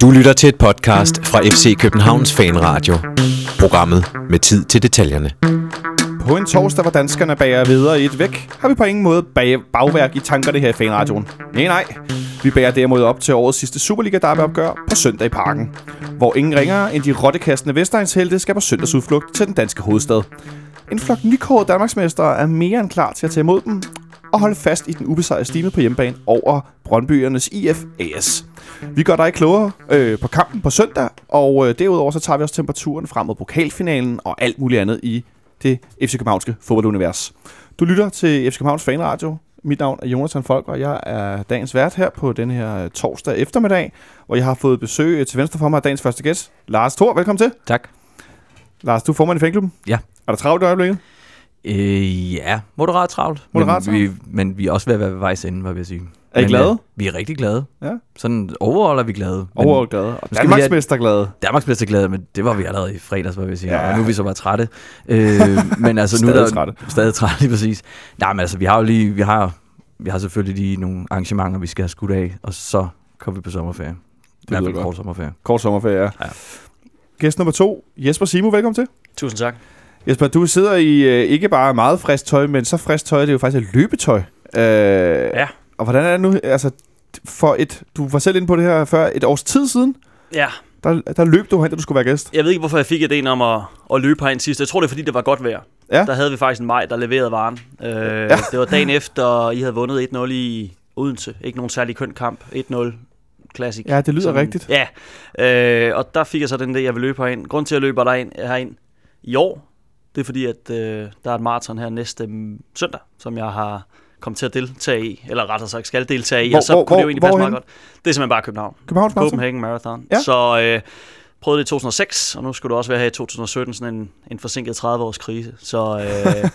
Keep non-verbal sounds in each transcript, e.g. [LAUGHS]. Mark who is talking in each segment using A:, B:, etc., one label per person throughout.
A: Du lytter til et podcast fra FC Københavns Fanradio. Programmet med tid til detaljerne.
B: På en torsdag, hvor danskerne bager videre i et væk, har vi på ingen måde bag bagværk i tankerne her i Fanradioen. Nej, nej. Vi bager derimod op til årets sidste Superliga derby opgør på søndag i parken, hvor ingen ringere end de rottekastende Vestegnshelte skal på søndagsudflugt til den danske hovedstad. En flok nykårede Danmarksmester er mere end klar til at tage imod dem og holde fast i den ubesejrede stime på hjemmebane over Brøndbyernes IF AS. Vi gør dig klogere øh, på kampen på søndag, og øh, derudover så tager vi også temperaturen frem mod pokalfinalen og alt muligt andet i det FC Københavnske fodboldunivers. Du lytter til FC Københavns Fanradio. Mit navn er Jonathan Folk, og jeg er dagens vært her på den her torsdag eftermiddag, hvor jeg har fået besøg til venstre for mig af dagens første gæst, Lars Thor. Velkommen til.
C: Tak.
B: Lars, du er formand i fanklubben.
C: Ja.
B: Er der travlt i øjeblikket?
C: Øh, ja, moderat travlt.
B: Moderat
C: men, vi, men vi er også ved at være ved vejs ende, hvad vil jeg sige.
B: Er I
C: men,
B: glade?
C: Øh, vi er rigtig glade.
B: Ja.
C: Sådan overall er vi glade.
B: Over glade. Og Danmarksmester glade.
C: Danmarksmester glade, men det var vi allerede i fredags, hvad vil jeg sige.
B: Ja.
C: Ja. Og nu er vi så bare trætte. Øh, [LAUGHS] men altså nu er
B: Stadig
C: der,
B: trætte.
C: Stadig trætte, lige præcis. Nej, men altså vi har jo lige, vi har, vi har selvfølgelig lige nogle arrangementer, vi skal have skudt af, og så kommer vi på sommerferie. Det
B: godt.
C: kort sommerferie.
B: Kort sommerferie, ja.
C: Ja.
B: Gæst nummer to, Jesper Simo. Velkommen til.
D: Tusind tak.
B: Jesper, du sidder i øh, ikke bare meget frisk tøj, men så frisk tøj, det er jo faktisk et løbetøj. Øh,
D: Ja.
B: Og hvordan er det nu? Altså, for et, du var selv inde på det her før et års tid siden,
D: Ja,
B: der, der løb du hen, da du skulle være gæst.
D: jeg ved ikke, hvorfor jeg fik idéen om at, at løbe herind sidst. Jeg tror, det er, fordi det var godt vejr.
B: Ja.
D: Der havde vi faktisk en maj, der leverede varen. Øh, ja. Det var dagen efter, I havde vundet 1-0 i Odense. Ikke nogen særlig køn kamp. 1-0. Classic.
B: Ja, det lyder
D: Sådan-
B: rigtigt.
D: Ja, øh, og der fik jeg så den idé, jeg vil løbe herind. Grunden til, at jeg løber derind, herind i år, det er fordi, at øh, der er et maraton her næste søndag, som jeg har kommet til at deltage i, eller rettere sagt skal deltage i,
B: Hvor-
D: og så
B: hvor-
D: kunne det jo
B: hvor-
D: egentlig passe meget godt. Det er simpelthen bare København.
B: Københavns Marathon?
D: Copenhagen Marathon.
B: Ja.
D: Så øh, prøvede det i 2006, og nu skulle det også være her i 2017, sådan en, en forsinket 30-års krise. Så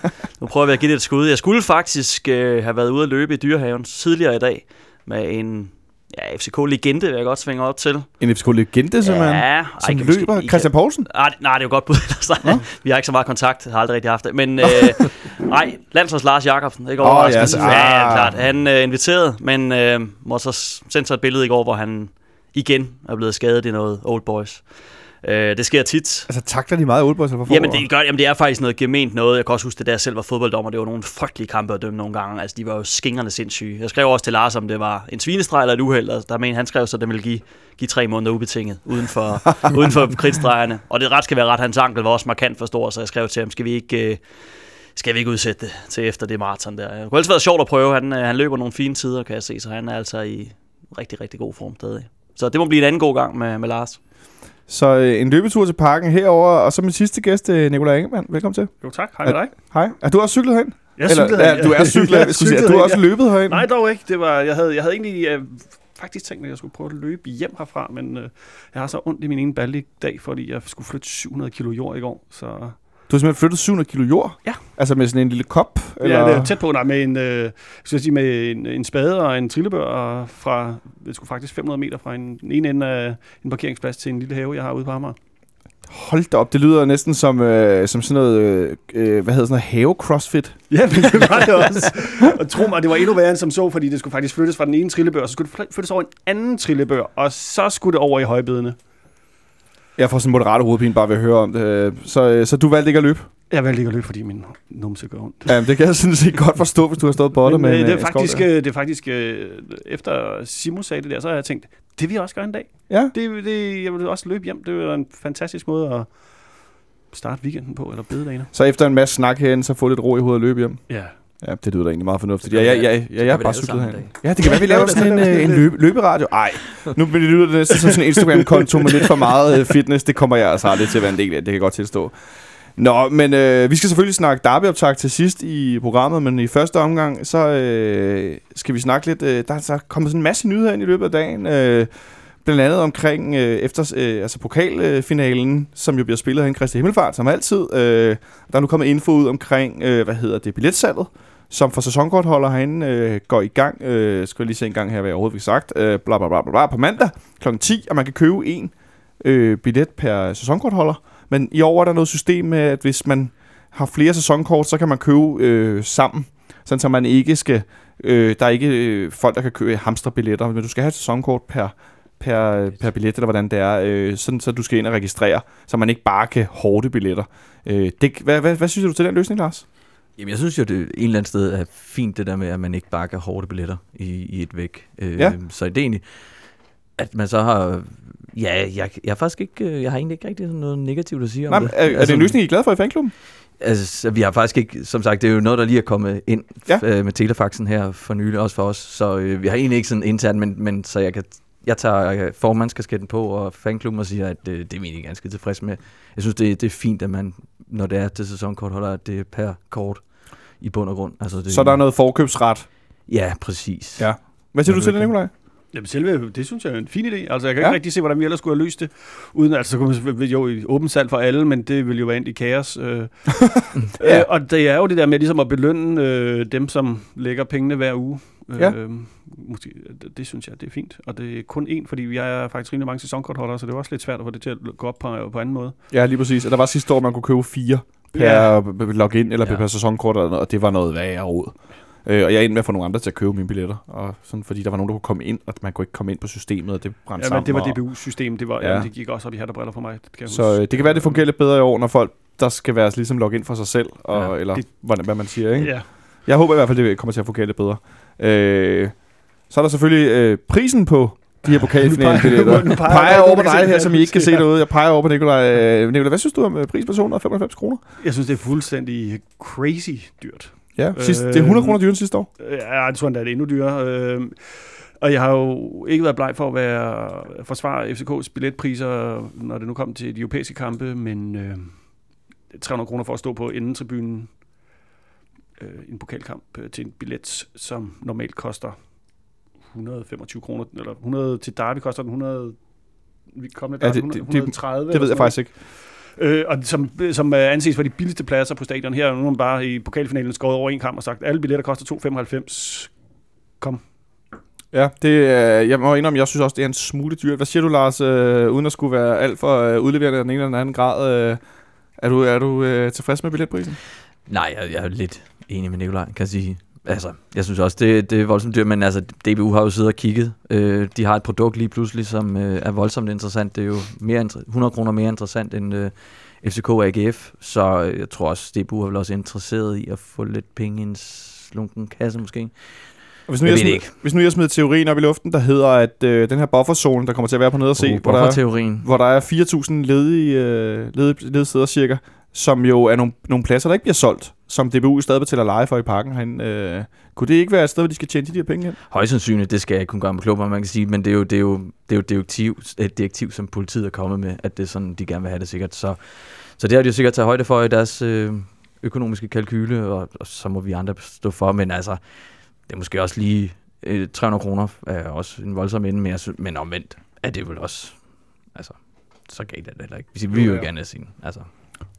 D: øh, [LAUGHS] nu prøver vi at give det et skud. Jeg skulle faktisk øh, have været ude at løbe i Dyrehaven tidligere i dag med en ja, FCK-legende, vil jeg godt svinge op til.
B: En FCK-legende, simpelthen.
D: Ja,
B: som
D: måske-
B: løber.
D: I
B: Christian Poulsen?
D: Nej, nej, det er jo godt bud. ellers. [LAUGHS]
B: Nå.
D: Vi har ikke så meget kontakt, har aldrig rigtig haft det. Men øh, nej, landsholds Lars Jacobsen, ikke overraskende.
B: ja, så-
D: ja,
B: ah.
D: klart. Han øh, inviterede, men øh, måtte så sende sig et billede i går, hvor han igen er blevet skadet i noget Old Boys. Øh, det sker tit.
B: Altså, takler de meget Oldboys? Eller hvad
D: Jamen det, gør, jamen det er faktisk noget gement noget. Jeg kan også huske det, da jeg selv var fodbolddommer. Det var nogle frygtelige kampe at dømme nogle gange. Altså, de var jo skingerne sindssyge. Jeg skrev også til Lars, om det var en svinestreg eller et uheld. Altså, der men han skrev så, at den ville give, give tre måneder ubetinget uden for, [LAUGHS] uden for kridtstregerne. Og det ret skal være ret. Hans ankel var også markant for stor, så jeg skrev til ham, skal vi ikke... Øh, skal vi ikke udsætte det til efter det maraton der. Det kunne altid være sjovt at prøve. Han, øh, han løber nogle fine tider, kan jeg se, så han er altså i rigtig, rigtig god form stadig. Så det må blive en anden god gang med, med Lars.
B: Så øh, en løbetur til parken herover og så min sidste gæst, øh, Nikolaj Ingemann. Velkommen til.
E: Jo tak, hej med dig.
B: Hej. Er du også cyklet hen?
E: Jeg
B: Eller,
E: cyklede
B: ja, du er [LAUGHS] cyklet.
E: Jeg
B: Skulle sige, du har også løbet herind?
E: Nej, dog ikke. Det var, jeg, havde, jeg havde egentlig øh, faktisk tænkt, at jeg skulle prøve at løbe hjem herfra, men øh, jeg har så ondt i min ene balle i dag, fordi jeg skulle flytte 700 kilo jord i går. Så
B: Du har simpelthen flyttet 700 kilo jord?
E: Ja.
B: Altså med sådan en lille kop?
E: eller? ja, det er tæt på, nej, med en, øh, skal jeg sige, med en, en spade og en trillebør fra, det skulle faktisk 500 meter fra en, ene ende af en parkeringsplads til en lille have, jeg har ude på Amager.
B: Hold da op, det lyder næsten som, øh, som sådan noget, øh, øh, hvad hedder sådan noget, have-crossfit. [LAUGHS]
E: Ja, men det var det også. Og tro mig, det var endnu værre end som så, fordi det skulle faktisk flyttes fra den ene trillebør, og så skulle det fly- flyttes over en anden trillebør, og så skulle det over i højbedene.
B: Jeg får sådan en moderat hovedpine bare ved at høre om det. Øh, Så, øh, så du valgte ikke at løbe?
E: Jeg valgte ikke at løbe, fordi min numse gør ondt.
B: Ja, det kan jeg sådan set godt forstå, hvis du har stået på
E: Men,
B: med
E: øh, det, er faktisk, det er faktisk, efter Simon sagde det der, så har jeg tænkt, det vil jeg også gøre en dag.
B: Ja,
E: Det, det, jeg vil også løbe hjem. Det er en fantastisk måde at starte weekenden på, eller bededagene.
B: så efter en masse snak herinde, så få lidt ro i hovedet og løbe hjem.
E: Ja.
B: Ja, det lyder da egentlig meget fornuftigt. Ja, ja, ja, ja, jeg
C: det
B: bare cyklet
C: dag.
B: Ja, det kan være, vi laver [LAUGHS] sådan en, øh, en løbe, løberadio. Ej, nu bliver det lyder næsten som sådan en Instagram-konto med lidt for meget øh, fitness. Det kommer jeg altså aldrig til at være en del af, det kan jeg godt tilstå. Nå, men øh, vi skal selvfølgelig snakke derbyoptag til sidst i programmet, men i første omgang, så øh, skal vi snakke lidt. Øh, der er så kommet sådan en masse nyheder ind i løbet af dagen. Øh, blandt andet omkring øh, efter øh, altså pokalfinalen, som jo bliver spillet her i Christi Himmelfart, som altid. Øh, der er nu kommet info ud omkring, øh, hvad hedder det, billetsalget, som for sæsonkortholder herinde øh, går i gang. Øh, skal jeg lige se en gang her, hvad jeg overhovedet fik sagt. Øh, bla, bla, bla, bla, bla, på mandag kl. 10, og man kan købe en øh, billet per sæsonkortholder. Men i år er der noget system med, at hvis man har flere sæsonkort, så kan man købe øh, sammen, sådan så man ikke skal Øh, der er ikke øh, folk, der kan købe hamsterbilletter, men du skal have et sæsonkort per, per, per billet, eller hvordan det er, øh, sådan, så du skal ind og registrere, så man ikke bare kan hårde billetter. Øh, det, hvad, hvad, hvad synes du til den løsning, Lars?
C: Jamen, jeg synes jo, det en eller anden sted er fint, det der med, at man ikke bare kan hårde billetter i, i et væk. Øh,
B: Ja.
C: Så det er egentlig, at man så har... Ja, jeg, jeg, har faktisk ikke, øh, jeg har egentlig ikke rigtig noget negativt at sige
B: Nej,
C: om det.
B: er, er det en løsning, I er glade for i fanklubben?
C: Altså, vi har faktisk ikke, som sagt, det er jo noget, der lige er kommet ind
B: Ja.
C: øh, med telefaxen her for nylig, også for os. Så øh, vi har egentlig ikke sådan internt, men, men så jeg kan jeg tager øh, formandskasketten på og fanklubben og siger, at øh, det er vi egentlig ganske tilfreds med. Jeg synes, det, det er fint, at man, når det er til sæsonkort, holder at det er per kort i bund og grund. Altså, det,
B: Så der er noget forkøbsret.
C: Ja, præcis.
B: Ja. Hvad siger du til det. Nikolaj?
E: Jamen selve, det synes jeg er en fin idé. Altså jeg kan
B: Ja.
E: ikke rigtig se, hvordan vi ellers skulle have løst det. Uden, altså så kunne man jo i åbent salg for alle, men det ville jo være endt i kaos. Øh. [LAUGHS]
B: Ja.
E: øh, og det er jo det der med ligesom at belønne øh, dem, som lægger pengene hver uge. Øh,
B: Ja.
E: måske, det, det, synes jeg, det er fint. Og det er kun én, fordi jeg er faktisk rimelig mange sæsonkortholdere, så det er også lidt svært at få det til at gå op på, på anden måde.
B: Ja, lige præcis. Og der var sidste år, man kunne købe fire per
E: ja.
B: login eller ja. Per sæsonkort, eller noget, og det var noget værre råd. Øh, og jeg endte med at få nogle andre til at købe mine billetter, og sådan, fordi der var nogen, der kunne komme ind, og man kunne ikke komme ind på systemet, og det brændte
E: Ja,
B: sammen.
E: men det var DBU-system, det, var, ja.
B: Ja.
E: ja, det gik også op i hat og briller for mig. Det kan jeg
B: Så
E: huske.
B: øh, det kan være, det fungerer lidt bedre i år, når folk, der skal være ligesom logge ind for sig selv, og, Ja, eller
E: det-
B: hvordan, hvad man siger, ikke?
E: Ja.
B: Jeg håber i hvert fald, det kommer til at fungere lidt bedre. Øh, så er der selvfølgelig øh, prisen på de her pokalfinalebilletter.
E: Nu peger
B: peger over
E: på
B: dig her, som I ikke kan se derude. Jeg peger over på Nikolaj. Øh, Nikolaj, hvad synes du om øh, pris på 295 kroner?
E: Jeg synes, det er fuldstændig crazy dyrt.
B: Ja, sidst, det er 100 kroner dyrere end sidste år.
E: Ja, jeg tror endda, det er endnu dyrere. Øh, og jeg har jo ikke været bleg for at være forsvare FCK's billetpriser, når det nu kom til de europæiske kampe, men øh, 300 kroner for at stå på indentribunen øh, i en pokalkamp øh, til en billet, som normalt koster 125 kroner, eller 100 til Derby koster den 100 vi kom med
B: Ja,
E: der,
B: det-
E: 100,
B: det- det-
E: 130
B: Det ved jeg faktisk ikke.
E: Øh, og som, som anses for de billigste pladser på stadion her, nu har man bare i pokalfinalen skåret over en kamp og sagt, alle billetter koster 2,95. Kom.
B: Ja, det, er- jeg må indrømme, jeg synes også, det er en smule dyrt. Hvad siger du, Lars, øh, uden at skulle være alt for øh, udleverende af den ene eller den anden grad? Øh, er du, er du øh, tilfreds med billetprisen?
C: Nej, jeg, jeg er lidt enig med Nikolaj, kan jeg sige. Altså, jeg synes også, det, det er voldsomt dyrt, men altså, DBU har jo siddet og kigget. Øh, de har et produkt lige pludselig, som øh, er voldsomt interessant. Det er jo mere, inter- 100 kroner mere interessant end øh, FCK og AGF, så øh, jeg tror også, DBU er vel også interesseret i at få lidt penge i en slunken kasse måske.
B: Og hvis nu
C: Jeg
B: jeg, smider,
C: ikke.
B: hvis nu jeg smider teorien op i luften, der hedder, at øh, den her bufferzone, der kommer til at være på nede og se,
C: Uh,
B: hvor, der er, hvor der er 4.000 ledige, øh, ledige, ledige steder cirka, som jo er nogle, nogle pladser, der ikke bliver solgt, som DBU stadig betaler leje for i parken herinde. Øh, kunne det ikke være et sted, hvor de skal tjene de her penge hen?
C: Højst sandsynligt, det skal jeg ikke kunne gøre med klubber, man kan sige, men det er jo, det er jo, det er jo direktiv, et direktiv, som politiet er kommet med, at det er sådan, de gerne vil have det sikkert. Så, så det har de jo sikkert taget højde for i deres øh, økonomiske kalkyle, og, og så må vi andre stå for, men altså, det er måske også lige øh, 300 kroner er også en voldsom ende, men, synes, men omvendt er det vel også, altså, så galt er det heller ikke. Vi vil jo gerne sige, altså,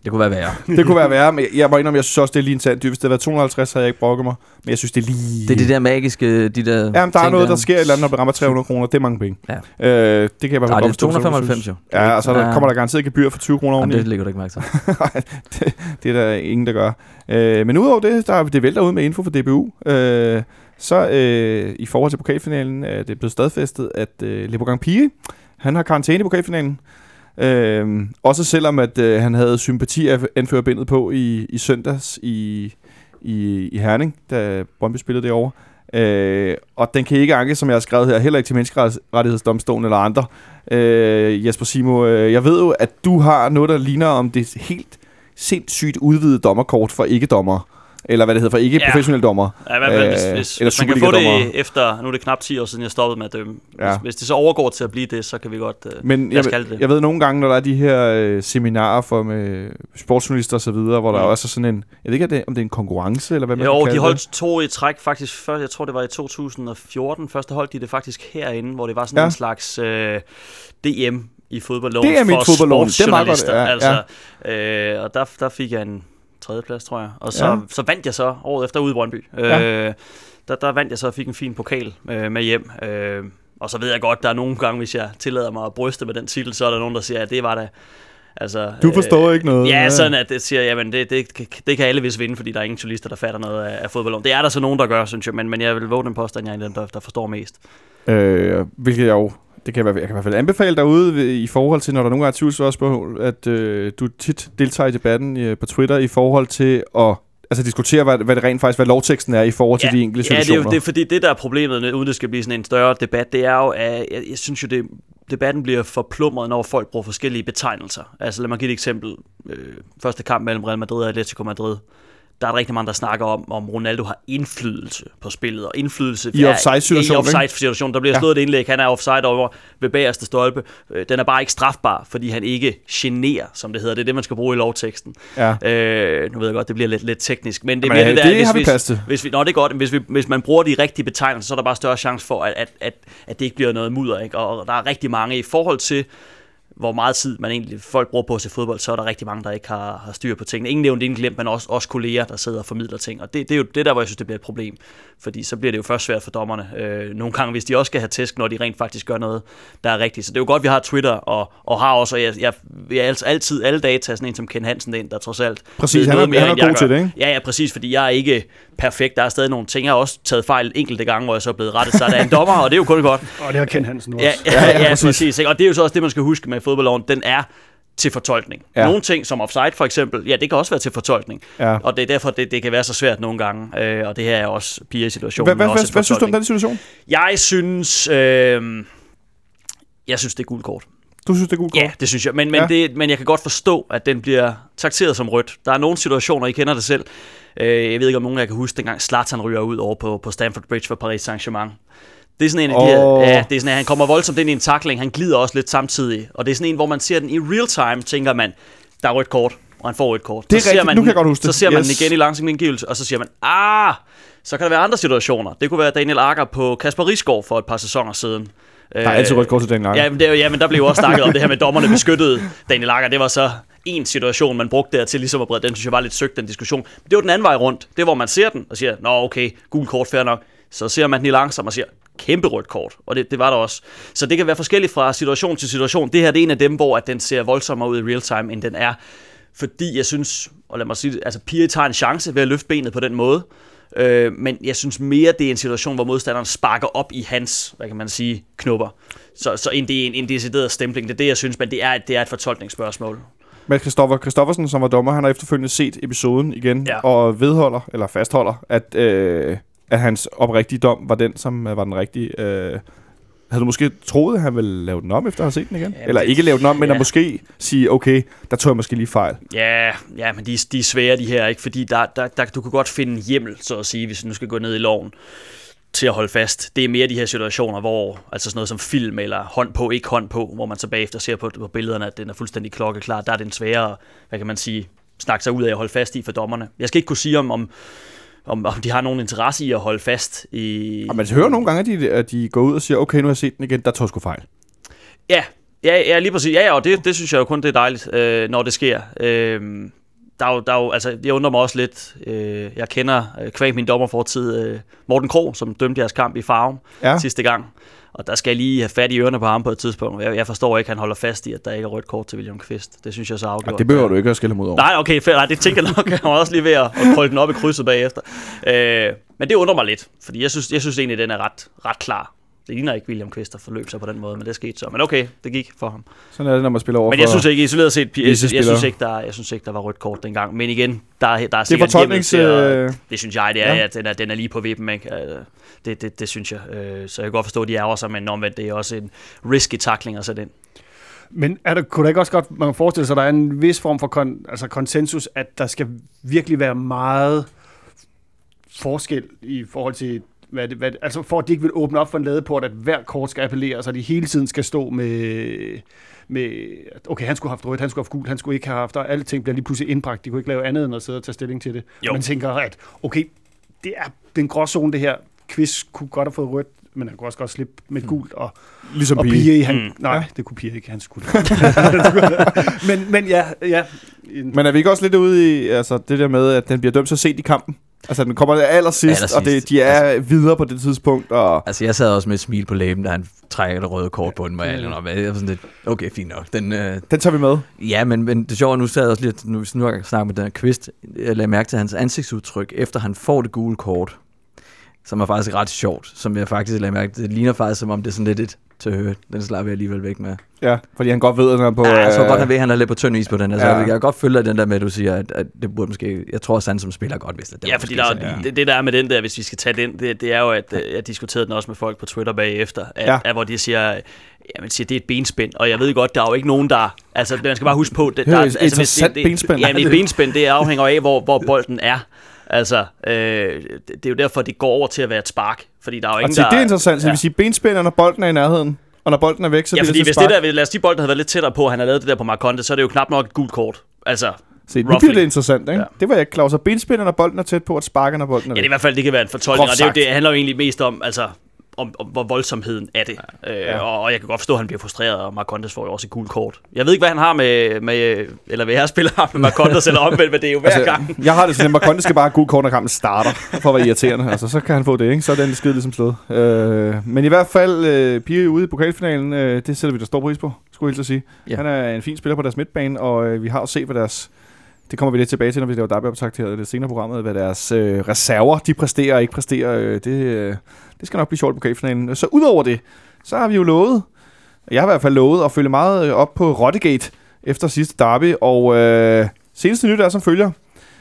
C: det kunne være værre. [LAUGHS]
B: Det kunne være værre, men jeg må indrømme, jeg synes også, det er lige en tand dyr. Hvis det været 250, havde jeg ikke brokket mig. Men jeg synes, det er lige...
C: Det er det der magiske, de der
B: Jamen, der er noget, der sker et eller andet, når vi rammer 300 kroner. Det er mange penge.
C: Ja.
B: Øh, det kan jeg bare
C: Nej, det er
B: forstå, som du
C: 295
B: synes.
C: jo.
B: Ja, og så der,
C: Ja.
B: kommer der garanteret gebyr for 20 kroner oveni.
C: det lægger du ikke mærke til. [LAUGHS]
B: Det, det er der ingen, der gør. Øh, men udover det, der er det vælter ud med info fra DBU. Øh, så øh, i forhold til pokalfinalen er det blevet stadfæstet, at øh, Leopold Pige, han har karantæne i pokalfinalen. Øh, også selvom at øh, han havde sympati af anførerbindet på i, i søndags i, i, i Herning, da Brøndby spillede det over. Øh, og den kan ikke anke, som jeg har skrevet her, heller ikke til Menneskerettighedsdomstolen eller andre. Øh, Jesper Simo, øh, jeg ved jo, at du har noget, der ligner om det helt sindssygt udvidede dommerkort for ikke-dommere. Eller hvad det hedder, for ikke-professionelle dommer.
D: Ja, hvert fald, hvis,
B: Øh,
D: hvis,
B: eller
D: hvis man kan få det efter, nu er det knap 10 år siden, jeg stoppede med at dømme.
B: Ja.
D: Ja. Hvis, hvis det så overgår til at blive det, så kan vi godt... Øh,
B: Men jeg,
D: det.
B: jeg ved nogle gange, når der er de her øh, seminarer for med sportsjournalister og så videre, hvor der
D: Mm.
B: også er sådan en, jeg ved ikke, er det, om det er en konkurrence, eller hvad man
D: jo,
B: kan kalde
D: de
B: det.
D: holdt to i træk faktisk før, jeg tror det var i 2014, først holdt de det faktisk herinde, hvor det var sådan
B: Ja.
D: ja. en slags øh, DM i fodboldloven
B: DM i
D: for
B: fodboldloven, det er meget godt, ja,
D: altså, øh, og der, der fik jeg en tredjeplads, tror jeg. Og så,
B: Ja.
D: så vandt jeg så året efter ude i Brøndby.
B: Ja.
D: Øh, der, der vandt jeg så og fik en fin pokal øh, med hjem. Øh, og så ved jeg godt, der er nogle gange, hvis jeg tillader mig at bryste med den titel, så er der nogen, der siger, at det var da Altså,
B: Du forstår ikke noget.
D: Ja,
B: Ja.
D: sådan at det siger, jamen det, det, det kan alle vist vinde, fordi der er ingen journalister, der fatter noget af, af fodbold. Det er der så nogen, der gør, synes jeg, men, men jeg vil våge den påstand, jeg er en af dem, der, der forstår mest.
B: Øh, hvilket jeg jo, det kan jeg, jeg kan i hvert fald anbefale derude i forhold til, når der er nogen er tvivlsspørgsmål, at øh, du tit deltager i debatten øh, på Twitter i forhold til at altså, diskutere, hvad, hvad det rent faktisk, hvad lovteksten er i forhold til de enkelte
D: ja, det er
B: situationer.
D: jo det, er fordi det der er problemet, uden det skal blive sådan en større debat, det er jo, at jeg, jeg synes jo, det, debatten bliver forplumret, når folk bruger forskellige betegnelser. Altså lad mig give et eksempel. Øh, første kamp mellem Real Madrid og Atletico Madrid. Der er der rigtig mange, der snakker om, om Ronaldo har indflydelse på spillet, og indflydelse
B: I offside-situationen,
D: I offside-situationen. Der bliver
B: Ja.
D: slået et indlæg, han er offside over ved bagerste stolpe. Øh, Den er bare ikke strafbar, fordi han ikke generer, som det hedder. Det er det, man skal bruge i lovteksten.
B: Ja.
D: Øh, nu ved jeg godt, det bliver lidt, lidt teknisk, men det,
B: Men,
D: det, der,
B: det
D: hvis,
B: har vi plads til.
D: hvis vi, nå, det er godt. Hvis, vi, hvis man bruger de rigtige betegnelser, så er der bare større chance for, at, at, at, at det ikke bliver noget mudder. Ikke? Og der er rigtig mange i forhold til, hvor meget tid man egentlig folk bruger på at se fodbold, så er der rigtig mange, der ikke har, har styr på tingene. Ingen nævnt, ingen glemt, men også, også kolleger, der sidder og formidler ting. Og det, det er jo det der, hvor jeg synes, det bliver et problem. Fordi så bliver det jo først svært for dommerne. Øh, nogle gange, hvis de også skal have tæsk, når de rent faktisk gør noget, der er rigtigt. Så det er jo godt, vi har Twitter, og, og har også, og jeg, jeg, jeg er altså altid alle dage tage sådan en som Ken Hansen ind, der trods alt
B: Præcis, han er-
D: noget mere,
B: han er
D: end jeg
B: god til det, ikke?
D: Ja, ja, præcis, fordi jeg er ikke perfekt. Der er stadig nogle ting. Jeg har også taget fejl enkelte gange, hvor jeg så er blevet rettet. Så der er en dommer, og det er jo kun godt.
E: Og det har Ken Hansen også.
D: Ja, ja, ja, ja
B: præcis.
D: præcis. præcis ikke? Og det er jo så også det, man skal huske med fodboldloven. Den er til fortolkning.
B: Ja.
D: Nogle ting, som offside for eksempel, ja, det kan også være til fortolkning.
B: Ja.
D: Og det er derfor, det, det kan være så svært nogle gange. Øh, og det her er også piger-situationen.
B: Hvad, hvad, synes du om den situation?
D: Jeg synes... Øh, jeg synes, det er gult kort.
B: Du synes, det er god
D: Ja, det synes jeg. Men, men,
B: ja.
D: det, men jeg kan godt forstå, at den bliver takteret som rødt. Der er nogle situationer, I kender det selv. Øh, jeg ved ikke, om nogen af jer kan huske, dengang Zlatan ryger ud over på, på Stamford Bridge for Paris Saint-Germain. Det er sådan en af de her, ja, det er sådan, at han kommer voldsomt ind i en takling, han glider også lidt samtidig. Og det er sådan en, hvor man ser den i real time, tænker man, der er rødt kort, og han får rødt kort.
B: Det er
D: så ser
B: rigtigt.
D: man,
B: Nu kan jeg godt huske
D: Så ser man
B: Yes.
D: den igen i langsom indgivelse, og så siger man, ah, så kan der være andre situationer. Det kunne være Daniel Akker på Kasper Risgaard for et par sæsoner siden.
B: Der er altid rødt kort til den gang.
D: Ja, men, det, er ja, men der blev også snakket om [LAUGHS] det her med dommerne beskyttede Daniel Akker. Det var så en situation, man brugte der til ligesom at brede. Den synes jeg var lidt søgt, den diskussion. Men det var den anden vej rundt. Det er, hvor man ser den og siger, nå okay, gul kort, fair nok. Så ser man den i langsomt og siger, kæmpe rødt kort. Og det, det var der også. Så det kan være forskelligt fra situation til situation. Det her det er en af dem, hvor at den ser voldsommere ud i real time, end den er. Fordi jeg synes, og lad mig sige det, altså Pia tager en chance ved at løfte benet på den måde. Øh, men jeg synes mere, det er en situation, hvor modstanderen sparker op i hans, hvad kan man sige, knupper. Så, så end det er en, en decideret stempling. Det er det, jeg synes, men det er, det er et fortolkningsspørgsmål.
B: Men Christoffer Christoffersen, som var dommer, han har efterfølgende set episoden igen,
D: Ja.
B: og vedholder, eller fastholder, at, øh, at hans oprigtige dom var den, som øh, var den rigtige. Øh, havde du måske troet, at han ville lave den om, efter at have set den igen?
D: Jamen,
B: eller ikke lave den om, men
D: ja.
B: at måske sige, okay, der tog jeg måske lige fejl.
D: Ja, ja men de, er- de er svære, de her, ikke? Fordi der, der, der, du kan godt finde hjemmel, så at sige, hvis du nu skal gå ned i loven til at holde fast. Det er mere de her situationer, hvor altså sådan noget som film eller hånd på, ikke hånd på, hvor man så bagefter ser på, på billederne, at den er fuldstændig klokkeklar. Der er den sværere, hvad kan man sige, snakke sig ud af at holde fast i for dommerne. Jeg skal ikke kunne sige, om, om, om, om de har nogen interesse i at holde fast i...
B: Og man hører nogle gange, at de, at de går ud og siger, okay, nu har jeg set den igen, der tog sgu fejl.
D: Ja, ja, ja lige præcis. Ja, ja, og det, det synes jeg jo kun, det er dejligt, øh, når det sker. Øh, der er jo, der er jo, altså, jeg undrer mig også lidt. Øh, jeg kender, øh, kvæg min dommerfortid, øh, Morten Krog, som dømte jeres kamp i Farven
B: Ja.
D: sidste gang. Og der skal jeg lige have fat i ørerne på ham på et tidspunkt. Jeg, jeg forstår ikke, at han holder fast i, at der ikke er rødt kort til William Kvist. Det synes jeg så afgjort.
B: Og det behøver du ikke at skille mod over.
D: Nej, okay, fair, nej, det tænker jeg nok. Han var også lige ved at, at krølle den op i krydset bagefter. Øh, men det undrer mig lidt, fordi jeg synes, jeg synes egentlig, at den er ret, ret klar. Det ligner ikke William Kvist, der forløb sig på den måde, men det skete så. Men okay, det gik for ham.
B: Sådan er det, når man spiller over
D: Men jeg synes ikke, isoleret set, jeg, jeg, synes ikke, der, jeg synes ikke, der var rødt kort dengang. Men igen, der, er- der er
B: det er
D: sikkert
B: fortolknings...
D: til at,
B: Øh,
D: det synes jeg, det er,
B: Ja.
D: ja. at den er, den er lige på vippen, ikke? Øh, Det, det, det synes jeg. Øh, Så jeg kan godt forstå, at de ærger sig, men omvendt, det er også en risky tackling at sætte ind.
E: Men er der, kunne der ikke også godt, man kan forestille sig, at der er en vis form for kon, altså konsensus, at der skal virkelig være meget forskel i forhold til, hvad det, hvad altså for at de ikke vil åbne op for en ladeport, at hver kort skal appellere, så de hele tiden skal stå med, med okay, han skulle have haft rødt, han skulle have haft gult, han skulle ikke have haft, og alle ting bliver lige pludselig indbragt. De kunne ikke lave andet end at sidde og tage stilling til det.
D: Jo.
E: Man tænker, at okay, det er den gråzone, det her. Quiz kunne godt have fået rødt, men han kunne også godt slippe med et gult, og
B: ligesom
E: og
B: Pige.
E: Pia, han,
D: Mm.
E: mm. nej,
B: Ja.
E: det kunne Pia ikke, han skulle [LAUGHS] men, men ja, ja. En,
B: Men er vi ikke også lidt ude i altså, det der med, at den bliver dømt så sent i kampen? Altså, den kommer allersidst,
C: Allersidst.
B: og det, de er altså, videre på det tidspunkt. Og,
C: Altså, jeg sad også med et smil på læben, da han trækker det røde kort på den, og jeg, var sådan lidt, okay, fint nok. Den, øh,
B: den tager vi med.
C: ja, men, men det sjove nu sad jeg også lidt, nu, nu har jeg snakket med den her kvist, jeg lagde mærke til hans ansigtsudtryk, efter han får det gule kort, som er faktisk ret sjovt, som jeg faktisk lagde mærke til. Det ligner faktisk, som om det er sådan lidt et til høre. Den slapper jeg alligevel væk med.
B: Ja, fordi han godt ved, at han er på...
C: Ja, jeg tror
B: øh,
C: godt, han ved, at han er lidt på tynd is på den. Altså,
B: ja.
C: ja. Jeg kan godt følge den der med, at du siger, at, at det burde måske... Jeg tror også, han som spiller godt at det
D: Ja,
C: var
D: fordi der, er, det, det der er med den der, hvis vi skal tage den, det, det er jo, at øh, jeg diskuterede den også med folk på Twitter bagefter, at,
B: Ja.
D: ja. at hvor de siger, ja, man siger, det er et benspænd, og jeg ved godt, der er jo ikke nogen, der, altså man skal bare huske på, det,
B: Det er
D: der,
B: et
D: altså, hvis det,
B: benspænd.
D: det, Ja, men et [LAUGHS] benspænd, det afhænger af, hvor, hvor bolden er. Altså, øh, det, det er jo derfor, det går over til at være et spark, fordi der er jo
B: Og
D: ingen,
B: til,
D: der...
B: det er interessant, så det
D: ja.
B: vil sige når bolden er i nærheden. Og når bolden er væk, så
D: Ja,
B: bliver
D: fordi
B: det
D: hvis
B: til
D: det
B: spark.
D: der, lad os sige, bolden havde været lidt tættere på, og han har lavet det der på Marconte, så er det jo knap nok et gult kort. Altså,
B: Se, nu bliver det interessant, ikke? Ja. Det var jeg ikke klar. Så benspænder, når bolden er tæt på, at sparker, når bolden er
D: Ja, det er
B: væk.
D: i hvert fald, det kan være en fortolkning, og det, er jo, det handler jo egentlig mest om, altså, om, om hvor voldsomheden er det. Ja. Øh, og, og jeg kan godt forstå, at han bliver frustreret, og Marcondes får jo også et gult kort. Jeg ved ikke, hvad han har med, med eller hvad jeg spiller har med Marcondes eller omvendt, men det er jo hver altså, gang.
B: jeg har det sådan, at Marconde skal bare have gul kort, når kampen starter, for at være irriterende. Altså, så kan han få det, ikke? Så er den skid ligesom slået. Øh, men i hvert fald, øh, Pia ude i pokalfinalen, øh, det sætter vi da stor pris på, skulle jeg helt sige. Ja. Han er en fin spiller på deres midtbane, og øh, vi har jo set, hvad deres... Det kommer vi lidt tilbage til, når vi laver derbyoptakt her lidt senere programmet, hvad deres øh, reserver, de præsterer og ikke præsterer. Øh, det, øh, det skal nok blive sjovt på pokalfinalen. Så udover det, så har vi jo lovet, jeg har i hvert fald lovet at følge meget øh, op på Rottegate efter sidste derby, og øh, seneste nyt er som følger.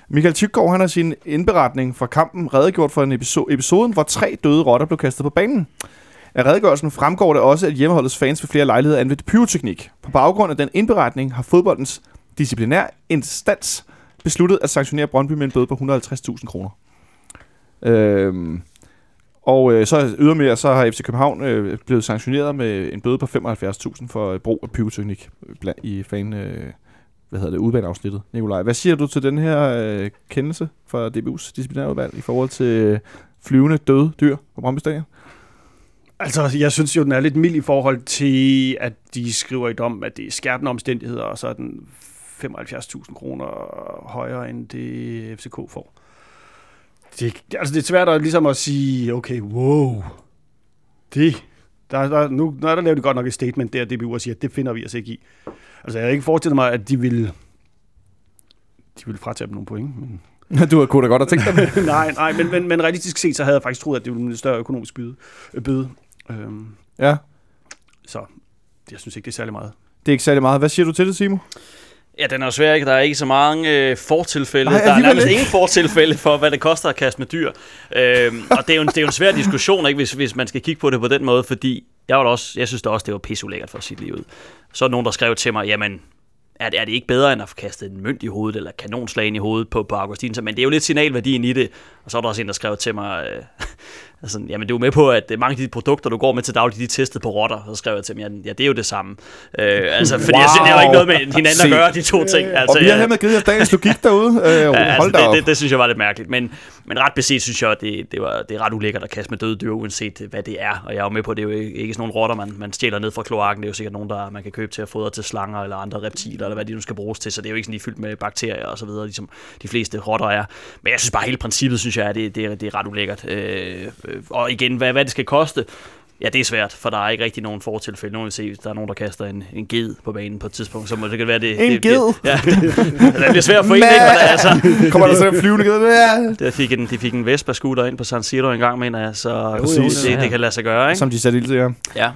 B: Michael Tykgaard, han har sin indberetning fra kampen redegjort for en episode, episoden, hvor tre døde rotter blev kastet på banen. Af redegørelsen fremgår det også, at hjemmeholdets fans ved flere lejligheder anvendte pyroteknik. På baggrund af den indberetning har fodboldens disciplinær instans besluttet at sanktionere Brøndby med en bøde på 150.000 kroner. Øhm, og øh, så ydermere så har FC København øh, blevet sanktioneret med en bøde på 75.000 for øh, brug af pyroteknik blandt i fan, øh, hvad hedder det, udbaneafsnittet. Nikolaj, hvad siger du til den her øh, kendelse fra DBU's disciplinærudvalg i forhold til øh, flyvende døde dyr på Brøndby Stadion?
E: Altså, jeg synes jo, den er lidt mild i forhold til, at de skriver i dom, at det er skærpende omstændigheder, og så er den 75.000 kroner højere, end det FCK får. Det, altså, det er svært at, ligesom at sige, okay, wow, det, der, der, nu, nu er der lavet godt nok et statement der, DBU, og siger, at det finder vi os ikke i. Altså, jeg har ikke forestillet mig, at de vil, de vil fratage dem nogle point, men [LAUGHS]
B: du kunne da godt have tænkt dig [LAUGHS]
E: nej, nej, men, men, men realistisk set, så havde jeg faktisk troet, at det ville blive en større økonomisk byde, øh, bøde. Øhm,
B: Ja,
E: så jeg synes ikke, det er særlig meget.
B: det er ikke særlig meget. Hvad siger du til det, Simo?
D: Ja, den er jo svær, ikke? Der er ikke så mange øh, fortilfælde.
B: Nej,
D: der er nærmest
B: ikke.
D: ingen fortilfælde for, hvad det koster at kaste med dyr. Øhm, og det er, jo en, det er jo en svær diskussion, ikke, hvis, hvis man skal kigge på det på den måde, fordi jeg, var også, jeg synes da også, det var pisseulækkert for det lige ud. Så er der nogen, der skrev til mig, jamen, er det, er det ikke bedre end at få kastet en mønt i hovedet, eller kanonslag ind i hovedet på, på Augustin? Så, men det er jo lidt signalværdien i det. Og så er der også en, der skrev til mig, øh, altså, jamen du er med på, at øh, mange af de produkter, du går med til daglig, de er testet på rotter. Så skrev jeg til dem, ja, det er jo det samme. Øh, altså, fordi wow. jeg, det har jo ikke noget med hinanden
B: Se.
D: at gøre, de to ting. Altså,
B: og vi har hermed givet jer dagens logik derude. Øh,
D: Ja,
B: hold
D: altså, det, det, det, synes jeg var lidt mærkeligt. Men, men ret beset synes jeg, at det, det, var, det er ret ulækkert at kaste med døde dyr, uanset hvad det er. Og jeg er jo med på, at det er jo ikke, sådan nogle rotter, man, man stjæler ned fra kloakken. Det er jo sikkert nogen, der man kan købe til at fodre til slanger eller andre reptiler, eller hvad de nu skal bruges til. Så det er jo ikke sådan, de er fyldt med bakterier og så videre, ligesom de fleste rotter er. Men jeg synes bare, hele princippet, synes jeg, at det, det, er- det er ret ulækkert. Øh, øh, og igen, hvad, hvad det skal koste, Ja, det er svært, for der er ikke rigtig nogen fortilfælde. Nu vil se, hvis der er nogen, der kaster en, en ged på banen på et tidspunkt, så må det kan være, det...
B: En
D: det,
B: ged?
D: Det, ja, [LAUGHS] det, det bliver svært at få en, ikke? Men altså,
B: Kommer der så en flyvende ged? Ja.
D: der fik en, de fik en Vespa-scooter ind på San Siro en gang, mener jeg, så
B: Præcis.
D: det, det kan lade sig gøre, ikke?
B: Som de satte ild til, ja.
D: Ja.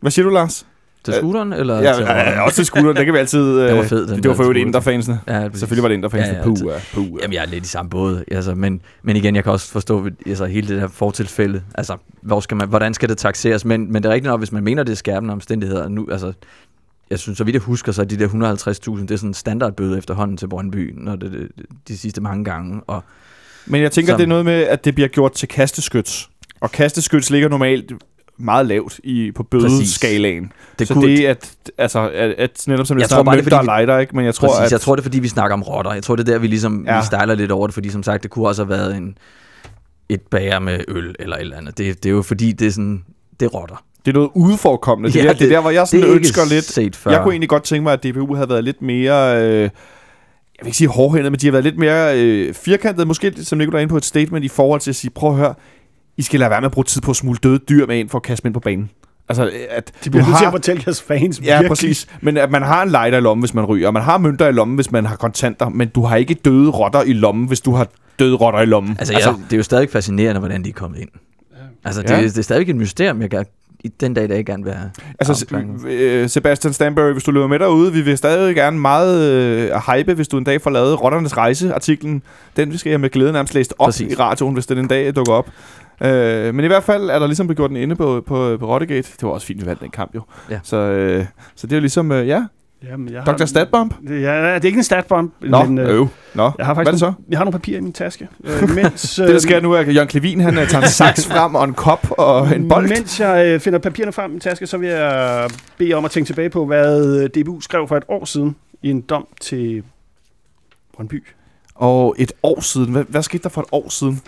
B: Hvad siger du, Lars?
C: Til scooteren, eller
B: Ja,
C: til
B: ja, også til skulderen, det kan vi altid... [LAUGHS]
C: Den var
B: øh,
C: fed, den
B: Det var for
C: der
B: øvrigt inderfansene.
C: Ja.
B: Selvfølgelig var det inderfansene.
C: Ja, ja,
B: Puh, ja, puh, ja.
C: Jamen, jeg er lidt i samme båd. Altså, men, men igen, jeg kan også forstå altså, hele det her fortilfælde. Altså, hvor skal man, hvordan skal det taxeres? Men, men det er rigtigt nok, hvis man mener, det er skærpende omstændigheder. Nu, altså, jeg synes, så vidt jeg husker, så er de der 150.000, det er sådan en standardbøde efterhånden til Brøndby, når det, det, de sidste mange gange. Og
B: Men jeg tænker,
C: Som-
B: det er noget med, at det bliver gjort til kasteskyts. Og kasteskyts ligger normalt meget lavt i, på bødeskalaen.
C: det
B: Så
C: kunne,
B: det at, altså, at, at netop som jeg,
C: Jeg
B: jeg
C: tror
B: tror
C: bare, det er,
B: der er lighter, ikke? Men jeg tror,
C: Præcis,
B: at...
C: jeg tror det er fordi vi snakker om rotter. Jeg tror det er der vi ligesom
B: Ja.
C: vi stejler lidt over det, fordi som sagt det kunne også have været en et bager med øl eller et eller andet. Det, det er jo fordi det er sådan det er rotter.
B: Det er noget udforkommende. Det,
C: Ja,
B: der, det, det er der, hvor jeg sådan
C: er
B: ønsker lidt...
C: set før.
B: Jeg kunne egentlig godt tænke mig, at DBU havde været lidt mere... Øh, jeg vil ikke sige hårdhændet, men de har været lidt mere øh, firkantede, måske som Nicolai er inde på et statement i forhold til at sige, prøv at høre, I skal lade være med at bruge tid på at smule døde dyr med ind for at kaste dem ind på banen. Altså, at
E: De bliver nødt til at fortælle jeres fans
B: Ja,
E: virkelig.
B: præcis. Men at man har en lighter i lommen, hvis man ryger, og man har mønter i lommen, hvis man har kontanter, men du har ikke døde rotter i lommen, hvis du har døde rotter i lommen.
C: Altså, altså, det er jo stadig fascinerende, hvordan de er kommet ind. Altså, det,
B: Ja.
C: det er stadig et mysterium, jeg kan, i den dag, der ikke gerne vil have.
B: Altså. S- øh, Sebastian Stanbury, hvis du løber med derude, vi vil stadig gerne meget øh, hype, hvis du en dag får lavet Rotternes Rejse-artiklen. Den skal jeg med glæde nærmest læst op
C: Præcis.
B: i radioen, hvis den en dag dukker op. Øh, men i hvert fald er der ligesom blevet gjort den inde på, på, på Rottegate. Det var også fint, vi vandt den kamp jo.
C: Ja.
B: Så, øh, så det er jo ligesom, øh, ja,
E: Jamen, jeg
B: Dr. Statbomb.
E: Ja, det er ikke en statbomb.
B: Nå,
E: men, øh,
B: øv. Nå,
E: Jeg har
B: hvad er
E: faktisk
B: det så?
E: nogle, jeg har nogle papirer i min taske. Øh, mens, [LAUGHS]
B: Det, der sker nu, er, at Jørgen Klevin, han øh, tager en saks [LAUGHS] frem og en kop og en bold.
E: Mens jeg øh, finder papirerne frem i min taske, så vil jeg bede om at tænke tilbage på, hvad øh, DBU skrev for et år siden i en dom til Brøndby.
B: Og et år siden, hvad, hvad skete der for et år siden?